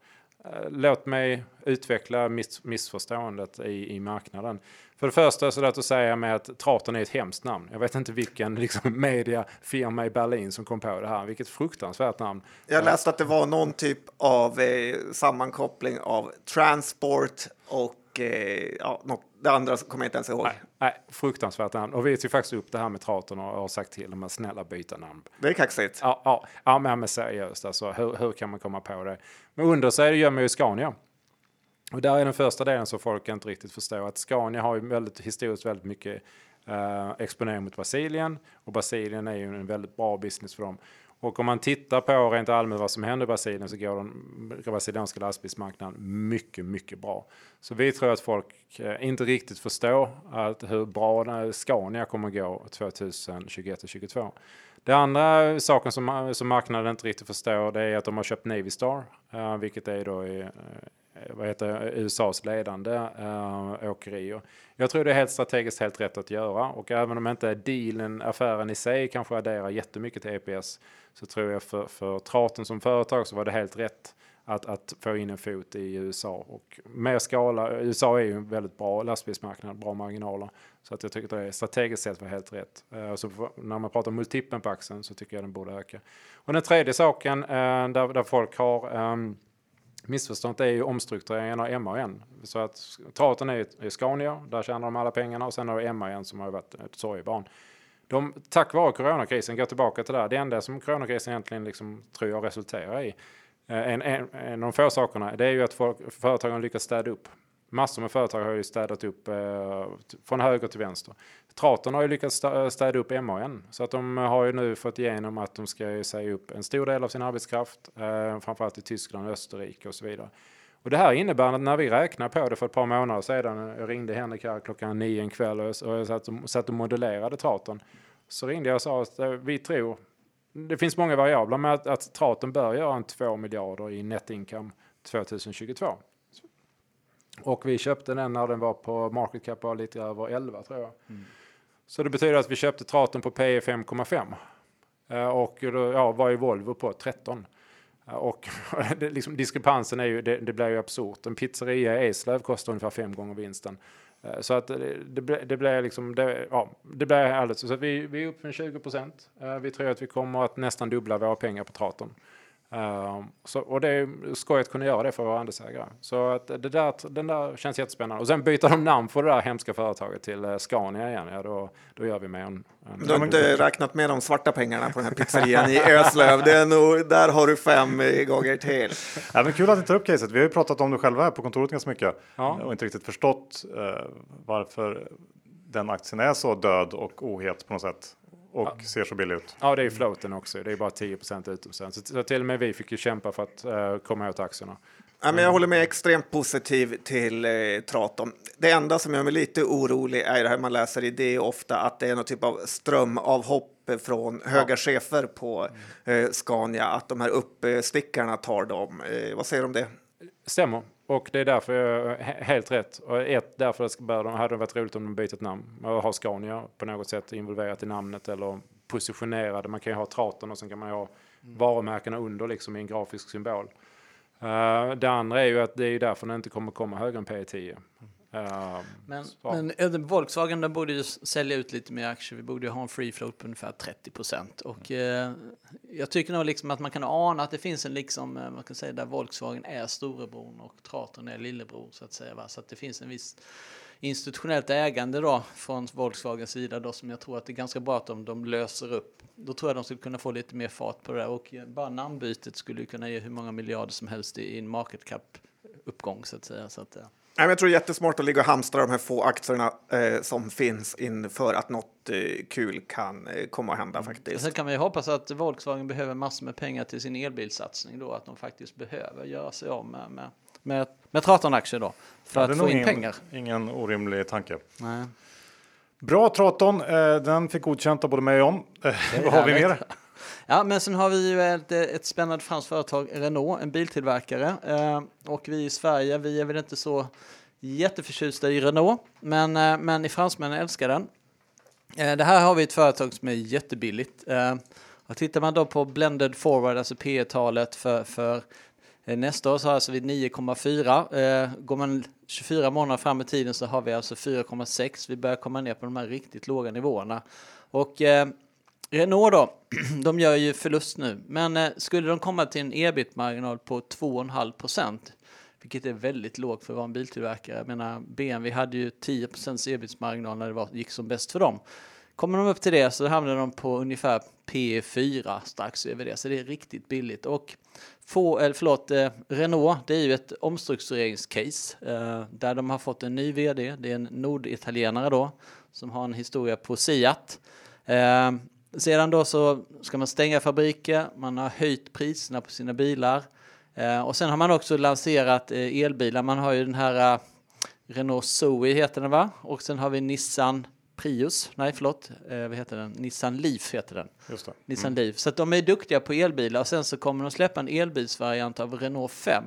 Eh, låt mig utveckla miss, missförståendet i, i marknaden. För det första så är det att säga med att Traton är ett hemskt namn. Jag vet inte vilken liksom, mediafirma i Berlin som kom på det här. Vilket fruktansvärt namn. Jag läste att det var någon typ av eh, sammankoppling av transport och eh, ja, något, det andra kommer jag inte ens ihåg. Nej, nej, fruktansvärt namn. Och vi tog faktiskt upp det här med Traton och har sagt till dem att snälla byta namn. Det är kaxigt. Ja, ja, ja men, men seriöst alltså. Hur, hur kan man komma på det? Men under sig gömmer ju Scania. Och där är den första delen som folk inte riktigt förstår att Scania har ju väldigt, historiskt väldigt mycket eh, exponering mot Brasilien och Brasilien är ju en väldigt bra business för dem. Och om man tittar på rent allmänt vad som händer i Brasilien så går den brasilianska lastbilsmarknaden mycket, mycket bra. Så vi tror att folk eh, inte riktigt förstår att hur bra Scania kommer att gå 2021 och 2022. Det andra saken som, som marknaden inte riktigt förstår det är att de har köpt Navistar, eh, vilket är då i, Eh, vad heter USAs ledande uh, åkerier. Jag tror det är helt strategiskt helt rätt att göra och även om inte dealen, affären i sig kanske adderar jättemycket till EPS så tror jag för, för traten som företag så var det helt rätt att, att få in en fot i USA och mer skala. USA är ju en väldigt bra lastbilsmarknad, bra marginaler. Så att jag tycker att det är strategiskt sett var helt rätt. Eh, så när man pratar multipeln på aktien så tycker jag den borde öka. Och den tredje saken eh, där, där folk har eh, Missförståndet är ju omstruktureringen av MAN. Så att Traton är, ju Scania, där tjänar de alla pengarna och sen har du MAN som har varit ett sorgebarn. De, tack vare coronakrisen, går tillbaka till det, det enda som coronakrisen egentligen liksom, tror jag resulterar i eh, en, en, en av de få sakerna det är ju att folk, företagen lyckas städa upp. Massor med företag har ju städat upp eh, från höger till vänster. Traton har ju lyckats eh, städa upp MAN så att de har ju nu fått igenom att de ska säga upp en stor del av sin arbetskraft, eh, framförallt i Tyskland, Österrike och så vidare. Och det här innebär att när vi räknar på det för ett par månader sedan, jag ringde Henrik här klockan nio en kväll och jag satt och, satt och modellerade Traton, så ringde jag och sa att eh, vi tror det finns många variabler med att, att Traton bör göra en 2 miljarder i net income 2022. Och vi köpte den när den var på market cap var lite över 11 tror jag. Mm. Så det betyder att vi köpte Traton på P 5,5. Uh, och då, ja, var ju Volvo på 13. Uh, och liksom, diskrepansen är ju, det, det blir ju absurt. En pizzeria i Eslöv kostar ungefär fem gånger vinsten. Eh, så att det, det, det blir liksom, det, ja, det blir alldeles så. vi, vi är upp med 20 procent. Eh, vi tror att vi kommer att nästan dubbla våra pengar på Traton. Uh, så, och det är skoj att kunna göra det för våra andelsägare. Så att det där, den där känns jättespännande. Och sen byter de namn på det där hemska företaget till uh, Scania igen. Ja, då, då gör vi med en, en Du har inte räknat med de svarta pengarna på den här pizzerian i Öslöv. Det är nog, där har du fem gånger till. Ja, men kul att ni tar upp caset. Vi har ju pratat om det själva här på kontoret ganska mycket ja. och inte riktigt förstått uh, varför den aktien är så död och ohet på något sätt och ja. ser så billig ut. Ja, det är floaten också. Det är bara 10 utom sen. Så, så till och med vi fick ju kämpa för att uh, komma åt aktierna. Ja, men jag håller med extremt positiv till eh, Traton. Det enda som gör mig lite orolig är det här man läser i det ofta att det är någon typ av strömavhopp från höga ja. chefer på eh, Scania, att de här uppstickarna tar dem. Eh, vad säger du om det? Stämmer. Och det är därför jag helt rätt. Och ett, därför bör de, hade det varit roligt om de bytt namn. Och har Scania på något sätt involverat i namnet eller positionerade. Man kan ju ha Traton och sen kan man ju ha mm. varumärkena under liksom i en grafisk symbol. Uh, det andra är ju att det är därför den inte kommer komma högre än P10. Uh, men, men äh, Volkswagen den borde ju sälja ut lite mer aktier. Vi borde ju ha en free float på ungefär 30 procent. Och uh, jag tycker nog liksom att man kan ana att det finns en liksom, man kan säga där Volkswagen är storebror och Traton är lillebror så att säga. Va? Så att det finns en viss institutionellt ägande då från Volkswagens sida då som jag tror att det är ganska bra att de, de löser upp. Då tror jag de skulle kunna få lite mer fart på det där och bara namnbytet skulle kunna ge hur många miljarder som helst i en market cap uppgång så att säga. Så att, jag tror det är jättesmart att ligga och hamstra de här få aktierna eh, som finns inför att något eh, kul kan eh, komma att hända mm. faktiskt. Sen kan man ju hoppas att Volkswagen behöver massor med pengar till sin elbilsatsning då, att de faktiskt behöver göra sig av med, med, med, med Traton-aktier då, för ja, att få in ingen, pengar. Ingen orimlig tanke. Nej. Bra Traton, eh, den fick godkänt av både mig och John. Eh, vad har vi mer? Ja, men sen har vi ju ett, ett spännande franskt företag, Renault, en biltillverkare. Eh, och vi i Sverige, vi är väl inte så jätteförtjusta i Renault, men, eh, men i fransmännen älskar den. Eh, det här har vi ett företag som är jättebilligt. Eh, och tittar man då på blended forward, alltså P talet för, för eh, nästa år så har alltså vi 9,4. Eh, går man 24 månader fram i tiden så har vi alltså 4,6. Vi börjar komma ner på de här riktigt låga nivåerna. Och eh, Eh, Renault då, de gör ju förlust nu, men eh, skulle de komma till en ebit-marginal på 2,5 procent, vilket är väldigt lågt för att vara en biltillverkare. Jag menar, BMW hade ju 10 procents ebit-marginal när det var, gick som bäst för dem. Kommer de upp till det så hamnar de på ungefär P4 strax över det, så det är riktigt billigt. Och få, eller förlåt, eh, Renault, det är ju ett omstruktureringscase eh, där de har fått en ny vd, det är en norditalienare då, som har en historia på Siat. Eh, sedan då så ska man stänga fabriker, man har höjt priserna på sina bilar eh, och sen har man också lanserat eh, elbilar. Man har ju den här eh, Renault Zoe heter den va? Och sen har vi Nissan Prius, nej förlåt, eh, vad heter den? Nissan Leaf heter den. Just det. Nissan Leaf. Så de är duktiga på elbilar och sen så kommer de släppa en elbilsvariant av Renault 5.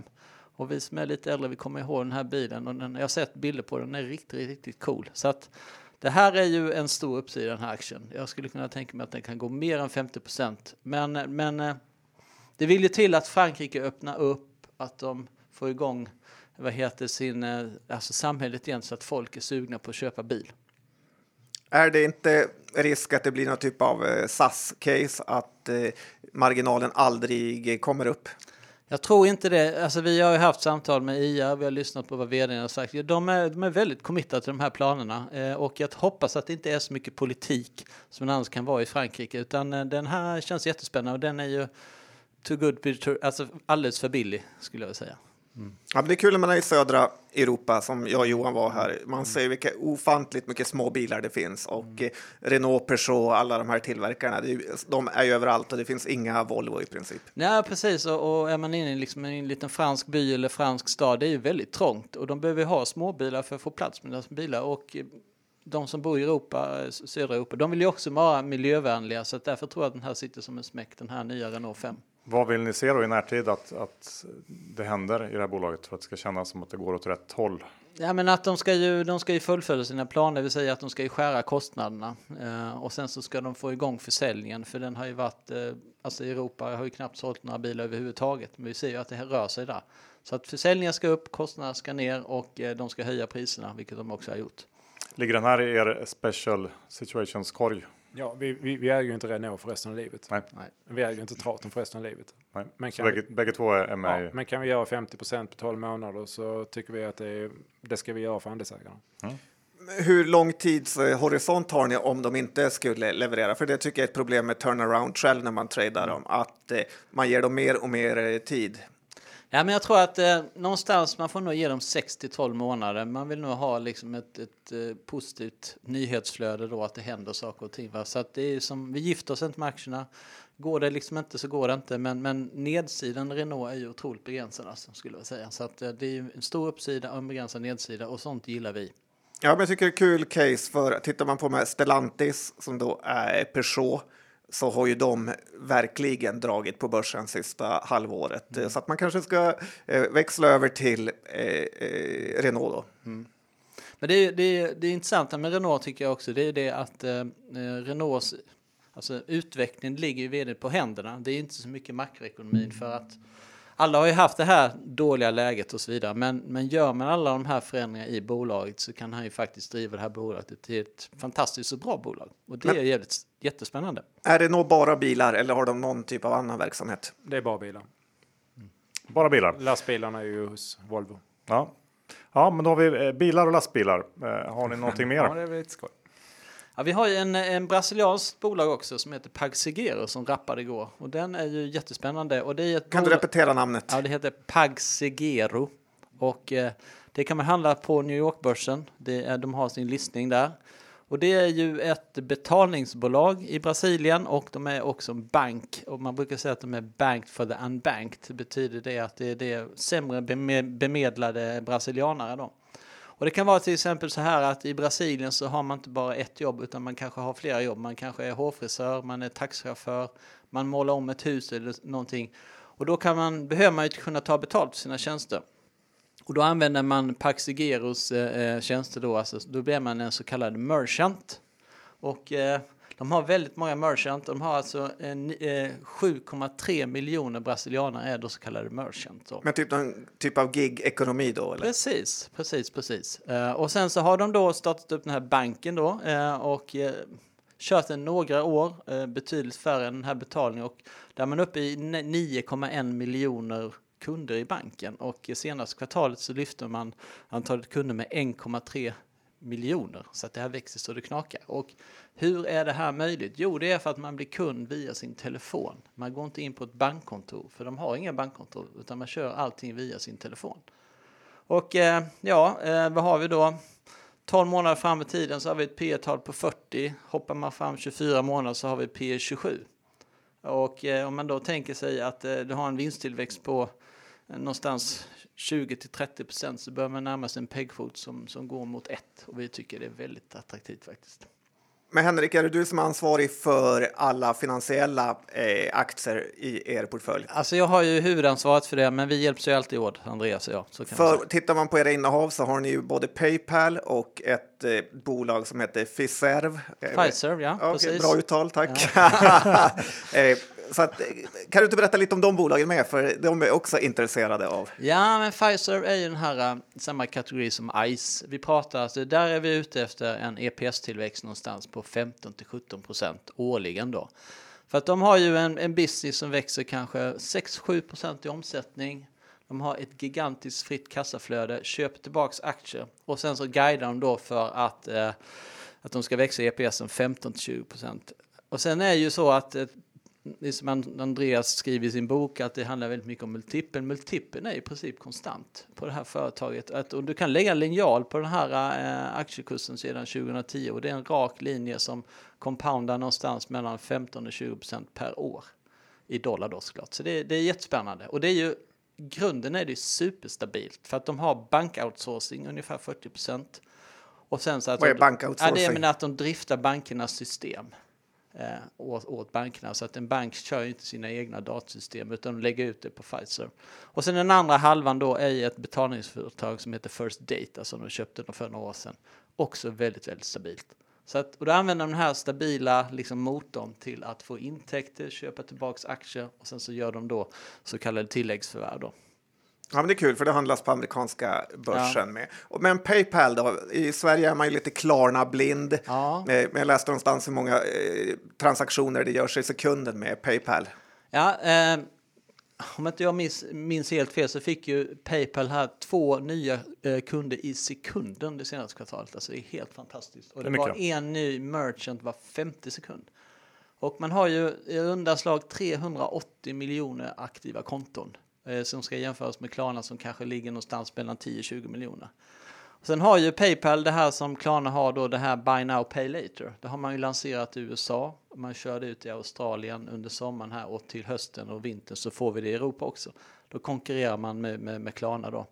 Och vi som är lite äldre, vi kommer ihåg den här bilen och den, jag har sett bilder på den, den är riktigt, riktigt cool. Så att det här är ju en stor uppsida i den här aktien. Jag skulle kunna tänka mig att den kan gå mer än 50 procent. Men, men eh, det vill ju till att Frankrike öppnar upp, att de får igång vad heter sin, eh, alltså samhället igen så att folk är sugna på att köpa bil. Är det inte risk att det blir någon typ av eh, SAS-case, att marginalen aldrig kommer upp? Jag tror inte det. Alltså, vi har ju haft samtal med IA, vi har lyssnat på vad vdn har sagt. De är, de är väldigt committade till de här planerna eh, och jag hoppas att det inte är så mycket politik som det annars kan vara i Frankrike, utan eh, den här känns jättespännande och den är ju too good, to, alltså alldeles för billig skulle jag vilja säga. Ja, men det är kul när man är i södra Europa, som jag och Johan var här. Man ser vilka ofantligt mycket små bilar det finns. Och eh, Renault, Peugeot, alla de här tillverkarna, ju- de är ju överallt och det finns inga Volvo i princip. Nej, precis. Och, och är man inne i liksom en liten fransk by eller fransk stad, det är ju väldigt trångt och de behöver ha småbilar för att få plats med deras bilar. Och eh, de som bor i Europa, eh, södra Europa, de vill ju också vara miljövänliga så därför tror jag att den här sitter som en smäck, den här nya Renault 5. Vad vill ni se då i närtid att, att det händer i det här bolaget för att det ska kännas som att det går åt rätt håll? Ja, men att de ska ju, de ska ju fullfölja sina planer, det vill säga att de ska ju skära kostnaderna eh, och sen så ska de få igång försäljningen för den har ju varit, eh, alltså Europa har ju knappt sålt några bilar överhuvudtaget, men vi ser ju att det här rör sig där. Så att försäljningen ska upp, kostnaderna ska ner och eh, de ska höja priserna, vilket de också har gjort. Ligger den här i er special situations korg? Ja, vi, vi, vi äger ju inte Renault för resten av livet. Nej. Nej. Vi äger ju inte Traton för resten av livet. Nej. Men kan bägge, bägge två är med Ja, men kan vi göra 50 på 12 månader så tycker vi att det, är, det ska vi göra för andelsägarna. Hur lång tidshorisont har ni om de inte skulle leverera? För det tycker jag är ett problem med turnaround själv när man tradar dem, att eh, man ger dem mer och mer eh, tid. Ja, men jag tror att eh, någonstans man får nog ge dem 6 till 12 månader. Man vill nog ha liksom ett, ett eh, positivt nyhetsflöde då, att det händer saker och ting. Va? Så att det är som, vi gifter oss inte med aktierna. Går det liksom inte så går det inte. Men, men nedsidan Renault är ju otroligt begränsad alltså, skulle jag säga. Så att eh, det är en stor uppsida och en begränsad nedsida och sånt gillar vi. Ja, men jag tycker det är kul case för tittar man på med Stellantis som då är Peugeot så har ju de verkligen dragit på börsen sista halvåret. Så att man kanske ska eh, växla över till eh, eh, Renault då. Men det är, det är, det är intressant med Renault tycker jag också. Det är det att eh, Renaults alltså, utveckling ligger ju väldigt på händerna. Det är inte så mycket makroekonomin för att alla har ju haft det här dåliga läget och så vidare. Men, men gör man alla de här förändringarna i bolaget så kan han ju faktiskt driva det här bolaget till ett fantastiskt och bra bolag. Och det Men- är jävligt, jättespännande. Är Renault bara bilar eller har de någon typ av annan verksamhet? Det är bara bilar. Bara bilar. Lastbilarna är ju hos Volvo. Ja. ja, men då har vi eh, bilar och lastbilar. Eh, har ni någonting mer? Ja, det är lite skoj. Ja, vi har ju en, en brasilianskt bolag också som heter Pagsegero som rappade igår. Och den är ju jättespännande. Och det är ett Kan du repetera namnet? Ja, det heter Pagsegero. Och eh, det kan man handla på New York-börsen. Det är, de har sin listning där. Och det är ju ett betalningsbolag i Brasilien och de är också en bank. Och man brukar säga att de är banked for the unbanked. Det betyder det att det är det sämre bemedlade brasilianare då. Och det kan vara till exempel så här att i Brasilien så har man inte bara ett jobb utan man kanske har flera jobb. Man kanske är hårfrisör, man är taxichaufför, man målar om ett hus eller någonting. Och då kan man, behöver man ju kunna ta betalt för sina tjänster. Och då använder man Paxigeros eh, tjänster då, alltså, då blir man en så kallad merchant. Och eh, de har väldigt många merchant. De har alltså eh, 7,3 miljoner brasilianer är då så kallade merchant. Då. Men typ någon typ av gig-ekonomi då? Eller? Precis, precis, precis. Eh, och sen så har de då startat upp den här banken då eh, och eh, kört den några år, eh, betydligt färre än den här betalningen och där är man uppe i 9,1 miljoner kunder i banken och i senaste kvartalet så lyfter man antalet kunder med 1,3 miljoner så att det här växer så det knakar. Och hur är det här möjligt? Jo, det är för att man blir kund via sin telefon. Man går inte in på ett bankkontor för de har inga bankkontor utan man kör allting via sin telefon. Och eh, ja, eh, vad har vi då? 12 månader fram i tiden så har vi ett P tal på 40. Hoppar man fram 24 månader så har vi P 27. Och eh, om man då tänker sig att eh, du har en vinsttillväxt på eh, någonstans 20 till 30 procent så bör man närma sig en pegfot som, som går mot 1. Och vi tycker det är väldigt attraktivt faktiskt. Men Henrik, är det du som är ansvarig för alla finansiella eh, aktier i er portfölj? Alltså jag har ju huvudansvaret för det, men vi hjälps ju alltid åt, Andreas och jag. Så kan man För säga. tittar man på era innehav så har ni ju både Paypal och ett eh, bolag som heter Fiserv. Eh, Pfizer, ja, Okej, precis. bra uttal, tack. eh, så att, kan du inte berätta lite om de bolagen med, för de är också intresserade av. Ja, men Pfizer är ju den här eh, samma kategori som ICE. Vi pratar, alltså, där är vi ute efter en EPS-tillväxt någonstans på 15 till 17 procent årligen då. För att de har ju en, en business som växer kanske 6-7 procent i omsättning. De har ett gigantiskt fritt kassaflöde, köper tillbaks aktier och sen så guidar de då för att, eh, att de ska växa EPS 15 till 20 procent. Och sen är ju så att eh, det är som And- Andreas skriver i sin bok att det handlar väldigt mycket om multipeln. Multipeln är i princip konstant på det här företaget. Att, och du kan lägga linjal på den här eh, aktiekursen sedan 2010 och det är en rak linje som compoundar någonstans mellan 15 och 20 procent per år i dollar då såklart. Så det, det är jättespännande och det är ju grunden är det superstabilt för att de har bankoutsourcing ungefär 40 procent. Och sen så att Vad är bankoutsourcing? Ja, det är att de driftar bankernas system eh, åt, åt bankerna. Så att en bank kör inte sina egna datasystem utan lägger ut det på Pfizer. Och sen den andra halvan då är ett betalningsföretag som heter First Data som de köpte för några år sedan. Också väldigt, väldigt stabilt. Så att, och då använder de den här stabila liksom, motorn till att få intäkter, köpa tillbaks aktier och sen så gör de då så kallade tilläggsförvärv då. Ja, men det är kul för det handlas på amerikanska börsen Ja. med. Och- Men Paypal då? I Sverige är man ju lite Klarna-blind. Ja. Eh, jag läste någonstans hur många eh, transaktioner det görs i sekunden med Paypal. Ja, eh, om inte jag minns, minns helt fel så fick ju Paypal här två nya eh, kunder i sekunden det senaste kvartalet. Alltså det är helt fantastiskt. Och Det det, var mycket. en ny merchant var 50 sekund. Och man har ju i runda slag 380 miljoner aktiva konton Eh, som ska jämföras med Klarna som kanske ligger någonstans mellan 10-20 miljoner. Sen har ju Paypal det här som Klarna har då, det här Buy Now Pay Later. Det har man ju lanserat i USA. Man körde ut i Australien under sommaren här och till hösten och vintern så får vi det i Europa också. Då konkurrerar man med, med, med Klarna då.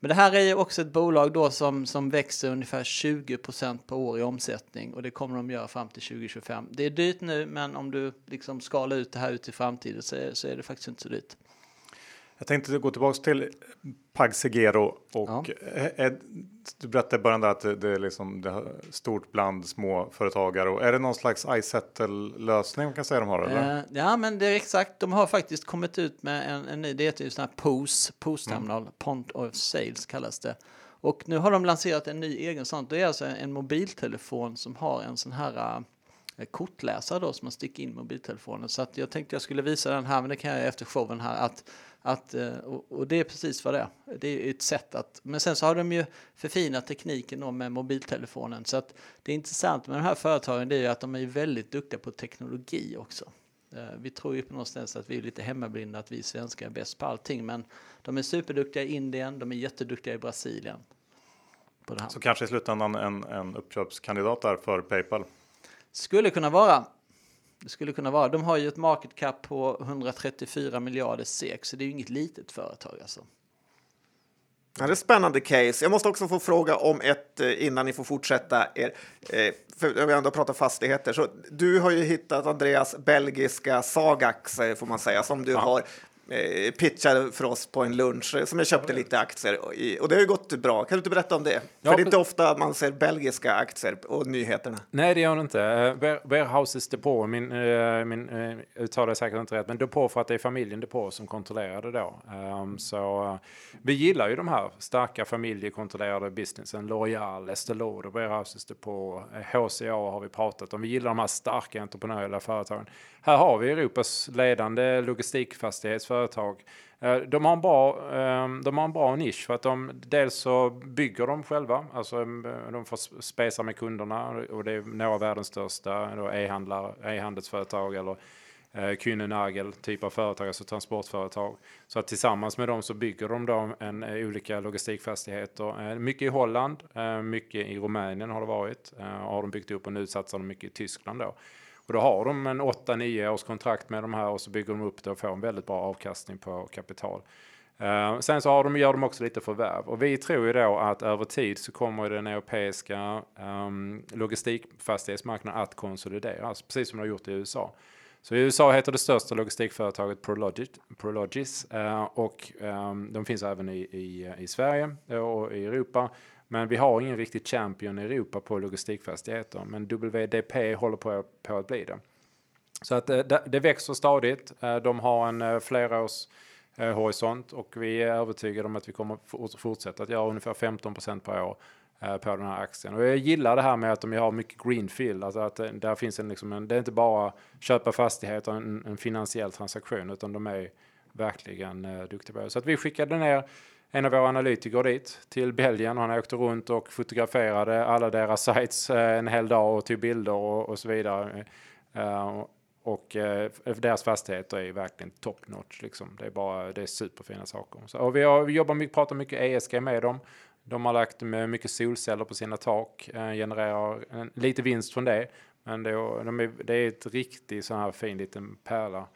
Men det här är ju också ett bolag då som, som växer ungefär 20 procent per år i omsättning och det kommer de göra fram till 2025. Det är dyrt nu, men om du liksom skalar ut det här ut i framtiden så är, så är det faktiskt inte så dyrt. Jag tänkte gå tillbaks till Pagsegero och Ja. du berättade i början där att det, är liksom det stort bland små företagare och är det någon slags iSettle lösning man kan säga de har eller? Eh, ja, men det är exakt. De har faktiskt kommit ut med en, en ny, det heter ju sån här POS, POS-terminal, Point of Sales kallas det. Och nu har de lanserat en ny egen sån. Det är alltså en mobiltelefon som har en sån här eh, kortläsare då som man sticker in mobiltelefonen. Så att jag tänkte jag skulle visa den här, men det kan jag efter showen här. Att, att, eh, och, det är precis vad det är. Det är ett sätt att, men sen så har de ju förfinat tekniken med mobiltelefonen. Så att det är intressant med de här företagen det är ju att de är väldigt duktiga på teknologi också. Eh, Vi tror ju på någonstans att vi är lite hemmablinda, att vi svenskar är bäst på allting. Men de är superduktiga i Indien, de är jätteduktiga i Brasilien. Så kanske i slutändan en, en uppköpskandidat där för Paypal. Skulle kunna vara. Det skulle kunna vara. De har ju ett market cap på 134 miljarder SEK, så det är ju inget litet företag alltså. Ja, det är ett spännande case. Jag måste också få fråga om ett eh, innan ni får fortsätta. Er, eh, för vi ändå pratat fastigheter. Så du har ju hittat Andreas belgiska Sagax, eh, får man säga, som du ja. har pitchade för oss på en lunch eh, som jag köpte lite aktier i. Och det har ju gått bra. Kan du inte berätta om det? Ja, för det är inte ofta man ser belgiska aktier och nyheterna. Nej, det gör det inte. Uh, Warehouses Depot, min, uh, min uh, uttalar säkert inte rätt, men Depot för att det är familjen Depot som kontrollerar det då. Um, så vi gillar ju de här starka familjekontrollerade businessen. L'Oreal, Estée Lauder, Warehouses Depot, HCA har vi pratat om. Vi gillar de här starka entreprenöriella företagen. Här har vi Europas ledande logistikfastighetsföretag företag. Eh, de har, en bra, ehm, de har en bra nisch för att de dels så bygger de själva, alltså ehm, de får spesa med kunderna och det är några av världens största e-handelsföretag eller eh, Kühnenagel typ av företag, alltså transportföretag. Så att tillsammans med dem så bygger de då en, eh, olika logistikfastigheter. mycket i Holland, mycket i Rumänien har det varit. har de byggt upp och nu satsar de mycket i Tyskland då. Och då har de en 8-9 års kontrakt med de här och så bygger de upp det och får en väldigt bra avkastning på kapital. Uh, sen så har de, gör de också lite förvärv och vi tror ju då att över tid så kommer den europeiska um, logistikfastighetsmarknaden att konsolideras, precis som det har gjort i USA. Så i USA heter det största logistikföretaget Prologis, Prologis uh, och um, de finns även i, i, i Sverige och i Europa. Men vi har ingen riktig champion i Europa på logistikfastigheter. Men WDP håller på, på att bli det. Så att eh, det, det växer stadigt. Eh, de har en eh, flerårs horisont och vi är övertygade om att vi kommer fortsätta att göra ungefär 15% per år på den här aktien. Och jag gillar det här med att de har mycket greenfield, alltså att där finns en, liksom en det är inte bara köpa fastigheter, en, en finansiell transaktion, utan de är verkligen duktiga på det. Så att vi skickade ner en av våra analytiker dit till Belgien. Han åkte runt och fotograferade alla deras sites eh, en hel dag och tog bilder och, och så vidare. Uh, och uh, deras fastigheter är verkligen top notch. Liksom. Det är bara det är superfina saker. Så, och vi, har, vi jobbar mycket, pratar mycket ESG med dem. De har lagt med mycket solceller på sina tak, uh, genererar en, lite vinst från det. Men det, de är, det är ett riktigt så här fin liten pärla.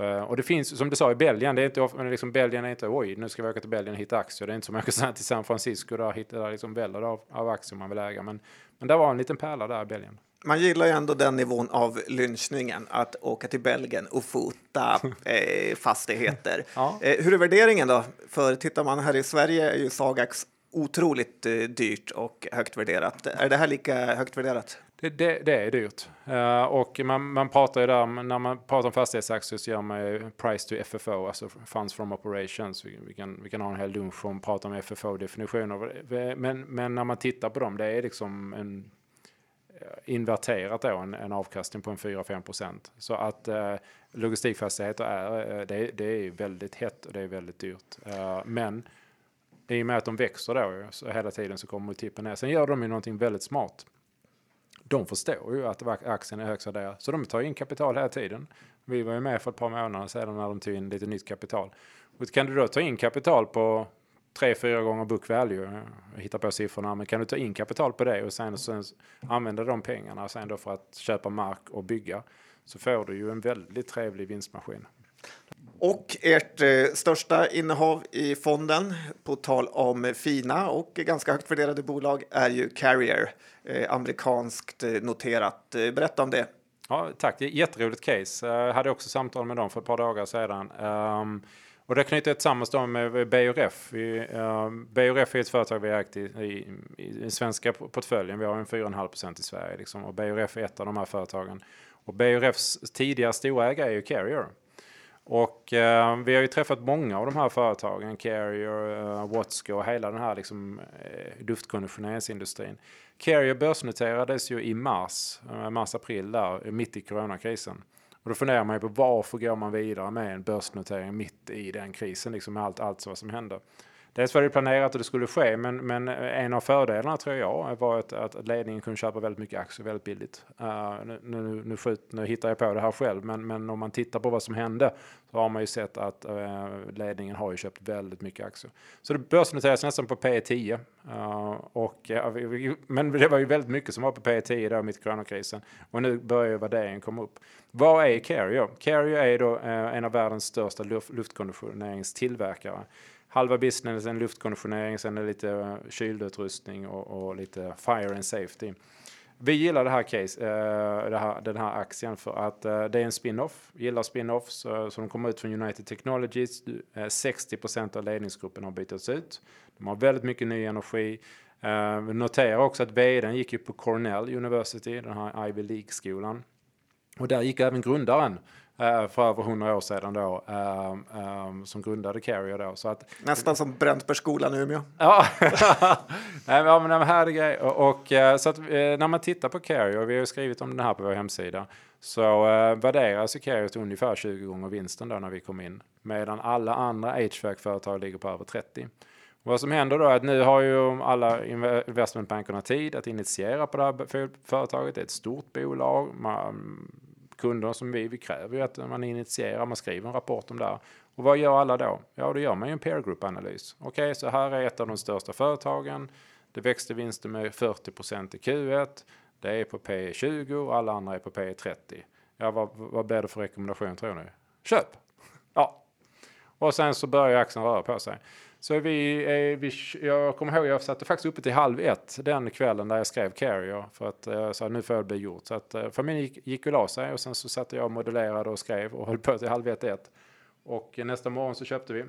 Uh, och det finns, som du sa, i Belgien, det är inte, liksom, Belgien är inte oj, nu ska vi åka till Belgien och hitta aktier. Det är inte som att åka till San Francisco, där hittar liksom väller av, av aktier man vill äga. Men, men det var en liten pärla där i Belgien. Man gillar ju ändå den nivån av lynchningen, att åka till Belgien och fota eh, fastigheter. ja. eh, hur är värderingen då? För tittar man här i Sverige är ju Sagax otroligt eh, dyrt och högt värderat. Är det här lika högt värderat? Det, det, det är dyrt. Uh, och man, man pratar ju där, när man pratar om fastighetsaktier så gör man ju price to FFO, alltså funds from operations. Vi, vi, kan, vi kan ha en hel lunch om prata om FFO-definitioner. Men, men när man tittar på dem, det är liksom en eh, inverterat då, en, en avkastning på en 4-5 procent. Så att uh, logistikfastigheter är, det, det är väldigt hett och det är väldigt dyrt. Uh, men i och med att de växer då så hela tiden så kommer multipeln ner. Sen gör de ju någonting väldigt smart de förstår ju att aktien är högst värderad. Så de tar in kapital hela tiden. Vi var ju med för ett par månader sedan när de tog in lite nytt kapital. Och kan du då ta in kapital på tre, fyra gånger book value, jag hittar på siffrorna, men kan du ta in kapital på det och sen, sen använda de pengarna sen då för att köpa mark och bygga så får du ju en väldigt trevlig vinstmaskin. Och ert eh, största innehav i fonden, på tal om fina och ganska högt värderade bolag, är ju Carrier, eh, amerikanskt eh, noterat. Eh, berätta om det. Ja, tack, det är jätteroligt case. Eh, jag hade också samtal med dem för ett par dagar sedan. Um, och det knyter jag tillsammans med BRF. Vi, ehm, uh, BRF är ett företag vi har ägt i, i, i den svenska portföljen. Vi har en 4,5 procent i Sverige. Liksom. Och BRF är ett av de här företagen. Och BRFs tidigare storägare är ju Carrier. Och eh, vi har ju träffat många av de här företagen, Carrier, eh, Watsco och hela den här liksom, eh, luftkonditioneringsindustrin. Carrier börsnoterades ju i mars, eh, mars-april där, mitt i coronakrisen. Och då funderar man ju på varför går man vidare med en börsnotering mitt i den krisen, liksom med allt, allt vad som hände. Dels var det planerat och det skulle ske, men, men eh, en av fördelarna tror jag var att, att ledningen kunde köpa väldigt mycket aktier väldigt billigt. Uh, nu, nu, nu, skjut, nu hittar jag på det här själv, men, men om man tittar på vad som hände så har man ju sett att uh, ledningen har ju köpt väldigt mycket aktier. Så det börsnoterades nästan på P 10. Uh, och, uh, men det var ju väldigt mycket som var på P 10 då mitt i coronakrisen. Och nu börjar ju värderingen komma upp. Vad är Carrier? Carrier är då uh, en av världens största luft luftkonditioneringstillverkare halva businessen luftkonditionering, sen är det lite eh, kylutrustning och, och lite fire and safety. Vi gillar det här case, eh, det här, den här aktien för att eh, det är en spin-off. Gillar spin-offs så, så de kommer ut från United Technologies. 60% av ledningsgruppen har bytts ut. De har väldigt mycket ny energi. Uh, notera också att vdn gick ju på Cornell University, den här Ivy League-skolan. Och där gick även grundaren för över 100 år sedan då, uh, um, som grundade Carrier då. Så att, Nästan som Bräntbergsskolan i Umeå. Ja, Nej, men, men här är grej. Och, så att när man tittar på Carrier, vi har skrivit om den här på vår hemsida, så värderas Carrier till ungefär 20 gånger vinsten då när vi kom in, medan alla andra HVAC-företag ligger på över 30. Vad som händer då är att nu har ju alla investmentbankerna tid att initiera på det här företaget. Det är ett stort bolag. Man, kunder som vi, vi kräver ju att man initierar, man skriver en rapport om det här. Och vad gör alla då? Ja, då gör man ju en peer group analys. Okej, okay, så här är ett av de största företagen. Det växte vinsten med 40 procent i Q1. Det är på P 20 och alla andra är på P 30. Ja, vad, vad blir det för rekommendation tror ni? Köp! Ja. Och sen så börjar aktien röra på sig. Så vi, eh, vi, jag kommer ihåg, jag satte faktiskt uppe till halv ett den kvällen där jag skrev Carrier för att jag sa nu får det bli gjort. Så att eh, familjen gick, gick och la sig och sen så satte jag och modellerade och skrev och höll på till halv ett, ett. Och nästa morgon så köpte vi, eh,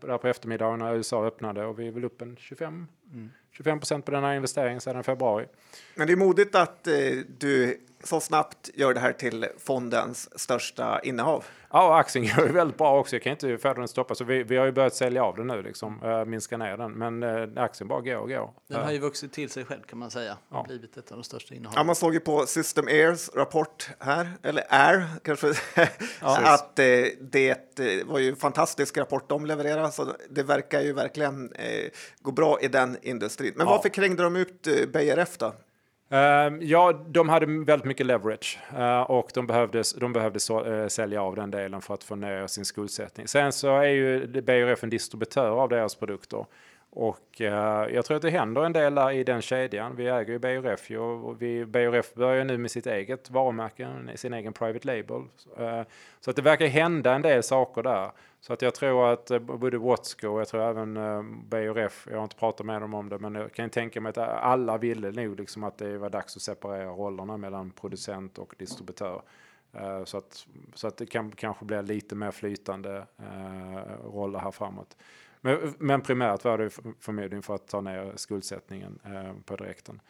där på eftermiddagen när USA öppnade och vi är väl upp en 25, mm. 25 procent på den här investeringen sedan februari. Men det är modigt att eh, du så snabbt gör det här till fondens största innehav. Ja, aktien går ju väldigt bra också. Jag kan inte få den stoppa. Så vi, vi har ju börjat sälja av den nu, liksom, äh, minska ner den. Men äh, aktien bara går och går. Den har ju vuxit till sig själv kan man säga. Ja. blivit ett av de största innehaven. Ja, man såg ju på System Airs rapport här, eller Air kanske, ja, att eh, det var ju en fantastisk rapport de levererade. Så det verkar ju verkligen eh, gå bra i den industrin. Men ja. varför krängde de ut eh, BRF då? Ehm, ja, de hade väldigt mycket leverage eh, och de behövde, de behövde så, eh, sälja av den delen för att få ner sin skuldsättning. Sen så är ju BRF en distributör av deras produkter och eh, jag tror att det händer en del där i den kedjan. Vi äger ju BRF ju, och vi, BRF börjar nu med sitt eget varumärke, sin egen private label. Eh, så att det verkar hända en del saker där. Så att jag tror att eh, både Watsco och jag tror även uh, BRF, jag har inte pratat med dem om det, men jag kan tänka mig att alla ville nog liksom att det var dags att separera rollerna mellan producent och distributör. Så att, så att det kan kanske bli lite mer flytande roller här framåt. Men, men primärt var det förmodligen för att ta ner skuldsättningen eh, på direkten.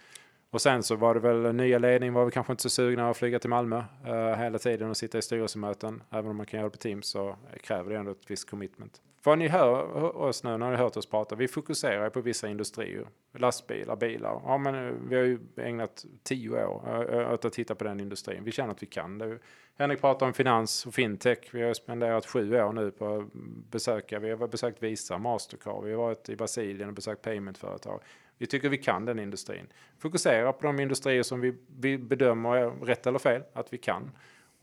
Och sen så var det väl eh, nya ledningen var vi kanske inte så sugna att flyga till Malmö eh, hela tiden och sitta i styrelsemöten. Även om man kan göra det på Teams så kräver det ändå ett visst commitment. Vad ni hör oss nu när ni hört oss prata, vi fokuserar på vissa industrier. Lastbilar, bilar. Ja, men eh, vi har ju ägnat tio år eh, åt att titta på den industrin. Vi känner att vi kan det. Henrik pratar om finans och fintech. Vi har spenderat sju år nu på att besöka. Vi har besökt Visa, Mastercard. Vi har varit i Brasilien och besökt paymentföretag. Vi tycker vi kan den industrin. Fokusera på de industrier som vi, vi bedömer är rätt eller fel att vi kan.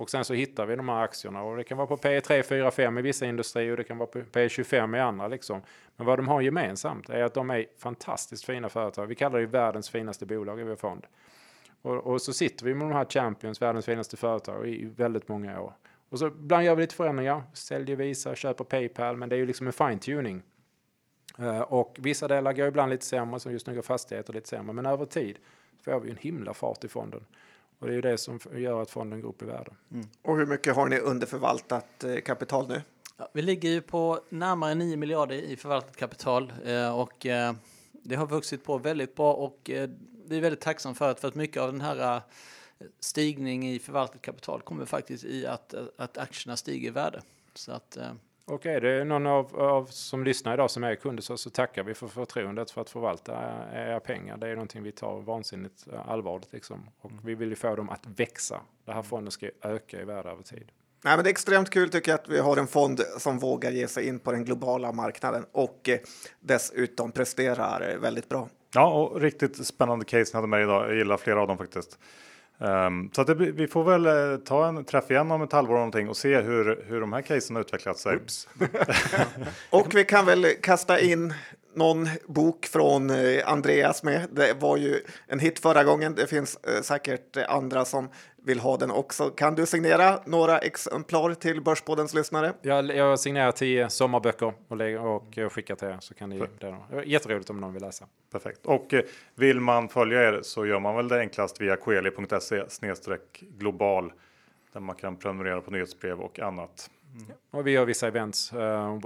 Och sen så hittar vi de här aktierna och det kan vara på P3, 4, 5 i vissa industrier och det kan vara på P25 i andra liksom. Men vad de har gemensamt är att de är fantastiskt fina företag. Vi kallar det världens finaste bolag i vår fond. Och, och, så sitter vi med de här champions, världens finaste företag i väldigt många år. Och så ibland gör vi lite förändringar, säljer Visa, köper Paypal, men det är ju liksom en fine tuning. Uh, eh, och vissa delar går ibland lite sämre, som just nu går fastigheter lite sämre, men över tid får vi en himla fart i fonden. Och det är ju det som gör att fonden går upp i värde. Mm. Och hur mycket har ni underförvaltat eh, kapital nu? Ja, vi ligger ju på närmare 9 miljarder i förvaltat kapital eh, och eh, det har vuxit på väldigt bra och vi är väldigt tacksamma för att, för att mycket av den här eh, stigning i förvaltat kapital kommer faktiskt i att, att aktierna stiger i värde. Så att, och är det någon av, av som lyssnar idag som är kunder så, så tackar vi för förtroendet för att förvalta era pengar. Det är någonting vi tar vansinnigt allvarligt liksom. Och vi vill ju få dem att växa. Det här fonden ska öka i värde över tid. Nej, men det är extremt kul tycker jag att vi har en fond som vågar ge sig in på den globala marknaden och eh, dessutom presterar väldigt bra. Ja, och riktigt spännande case ni hade med idag. Jag gillar flera av dem faktiskt. Um, så det, vi får väl uh, ta en träff igen om ett halvår någonting och se hur, hur de här casen har utvecklat sig. och vi kan väl kasta in någon bok från eh, Andreas med. Det var ju en hit förra gången. Det finns eh, säkert andra som vill ha den också. Kan du signera några exemplar till Börspoddens lyssnare? Jag, jag signerar tio sommarböcker och, lägger, och skickar till er så kan ni. Det är jätteroligt om någon vill läsa. Perfekt. Och eh, vill man följa er så gör man väl det enklast via koeli.se global där man kan prenumerera på nyhetsbrev och annat. Mm. Och vi gör vissa events, eh,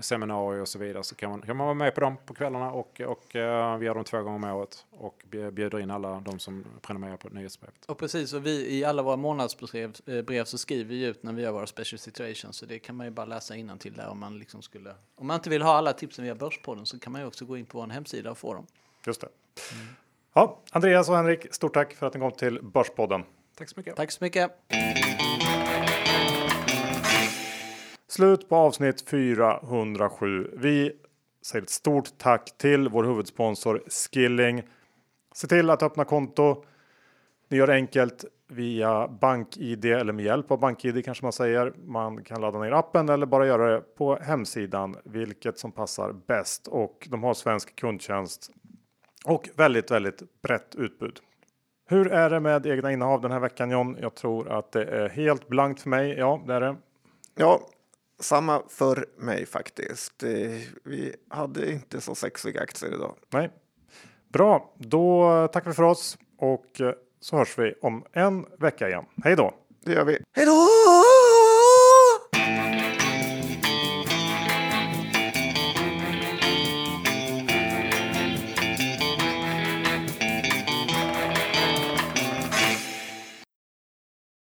seminarier och så vidare. Så kan man, kan man vara med på dem på kvällarna och, och eh, vi gör dem två gånger om året och bjuder in alla de som prenumererar på nyhetsbrevet. Och precis, och vi i alla våra månadsbrev eh, brev så skriver vi ut när vi gör våra special situations. Så det kan man ju bara läsa innan till där om man liksom skulle. Om man inte vill ha alla tipsen via Börspodden så kan man ju också gå in på vår hemsida och få dem. Just det. Mm. Ja, Andreas och Henrik, stort tack för att ni kom till Börspodden. Tack så mycket. Tack så mycket. Slut på avsnitt 407. Vi säger ett stort tack till vår huvudsponsor Skilling. Se till att öppna konto. Ni gör det enkelt via BankID eller med hjälp av BankID kanske man säger. Man kan ladda ner appen eller bara göra det på hemsidan, vilket som passar bäst. Och de har svensk kundtjänst och väldigt, väldigt brett utbud. Hur är det med egna innehav den här veckan John? Jag tror att det är helt blankt för mig. Ja, det är det. Ja, samma för mig faktiskt. Vi hade inte så sexiga aktier idag. Nej. Bra, då tackar vi för oss och så hörs vi om en vecka igen. Hej då! Det gör vi. Hej då!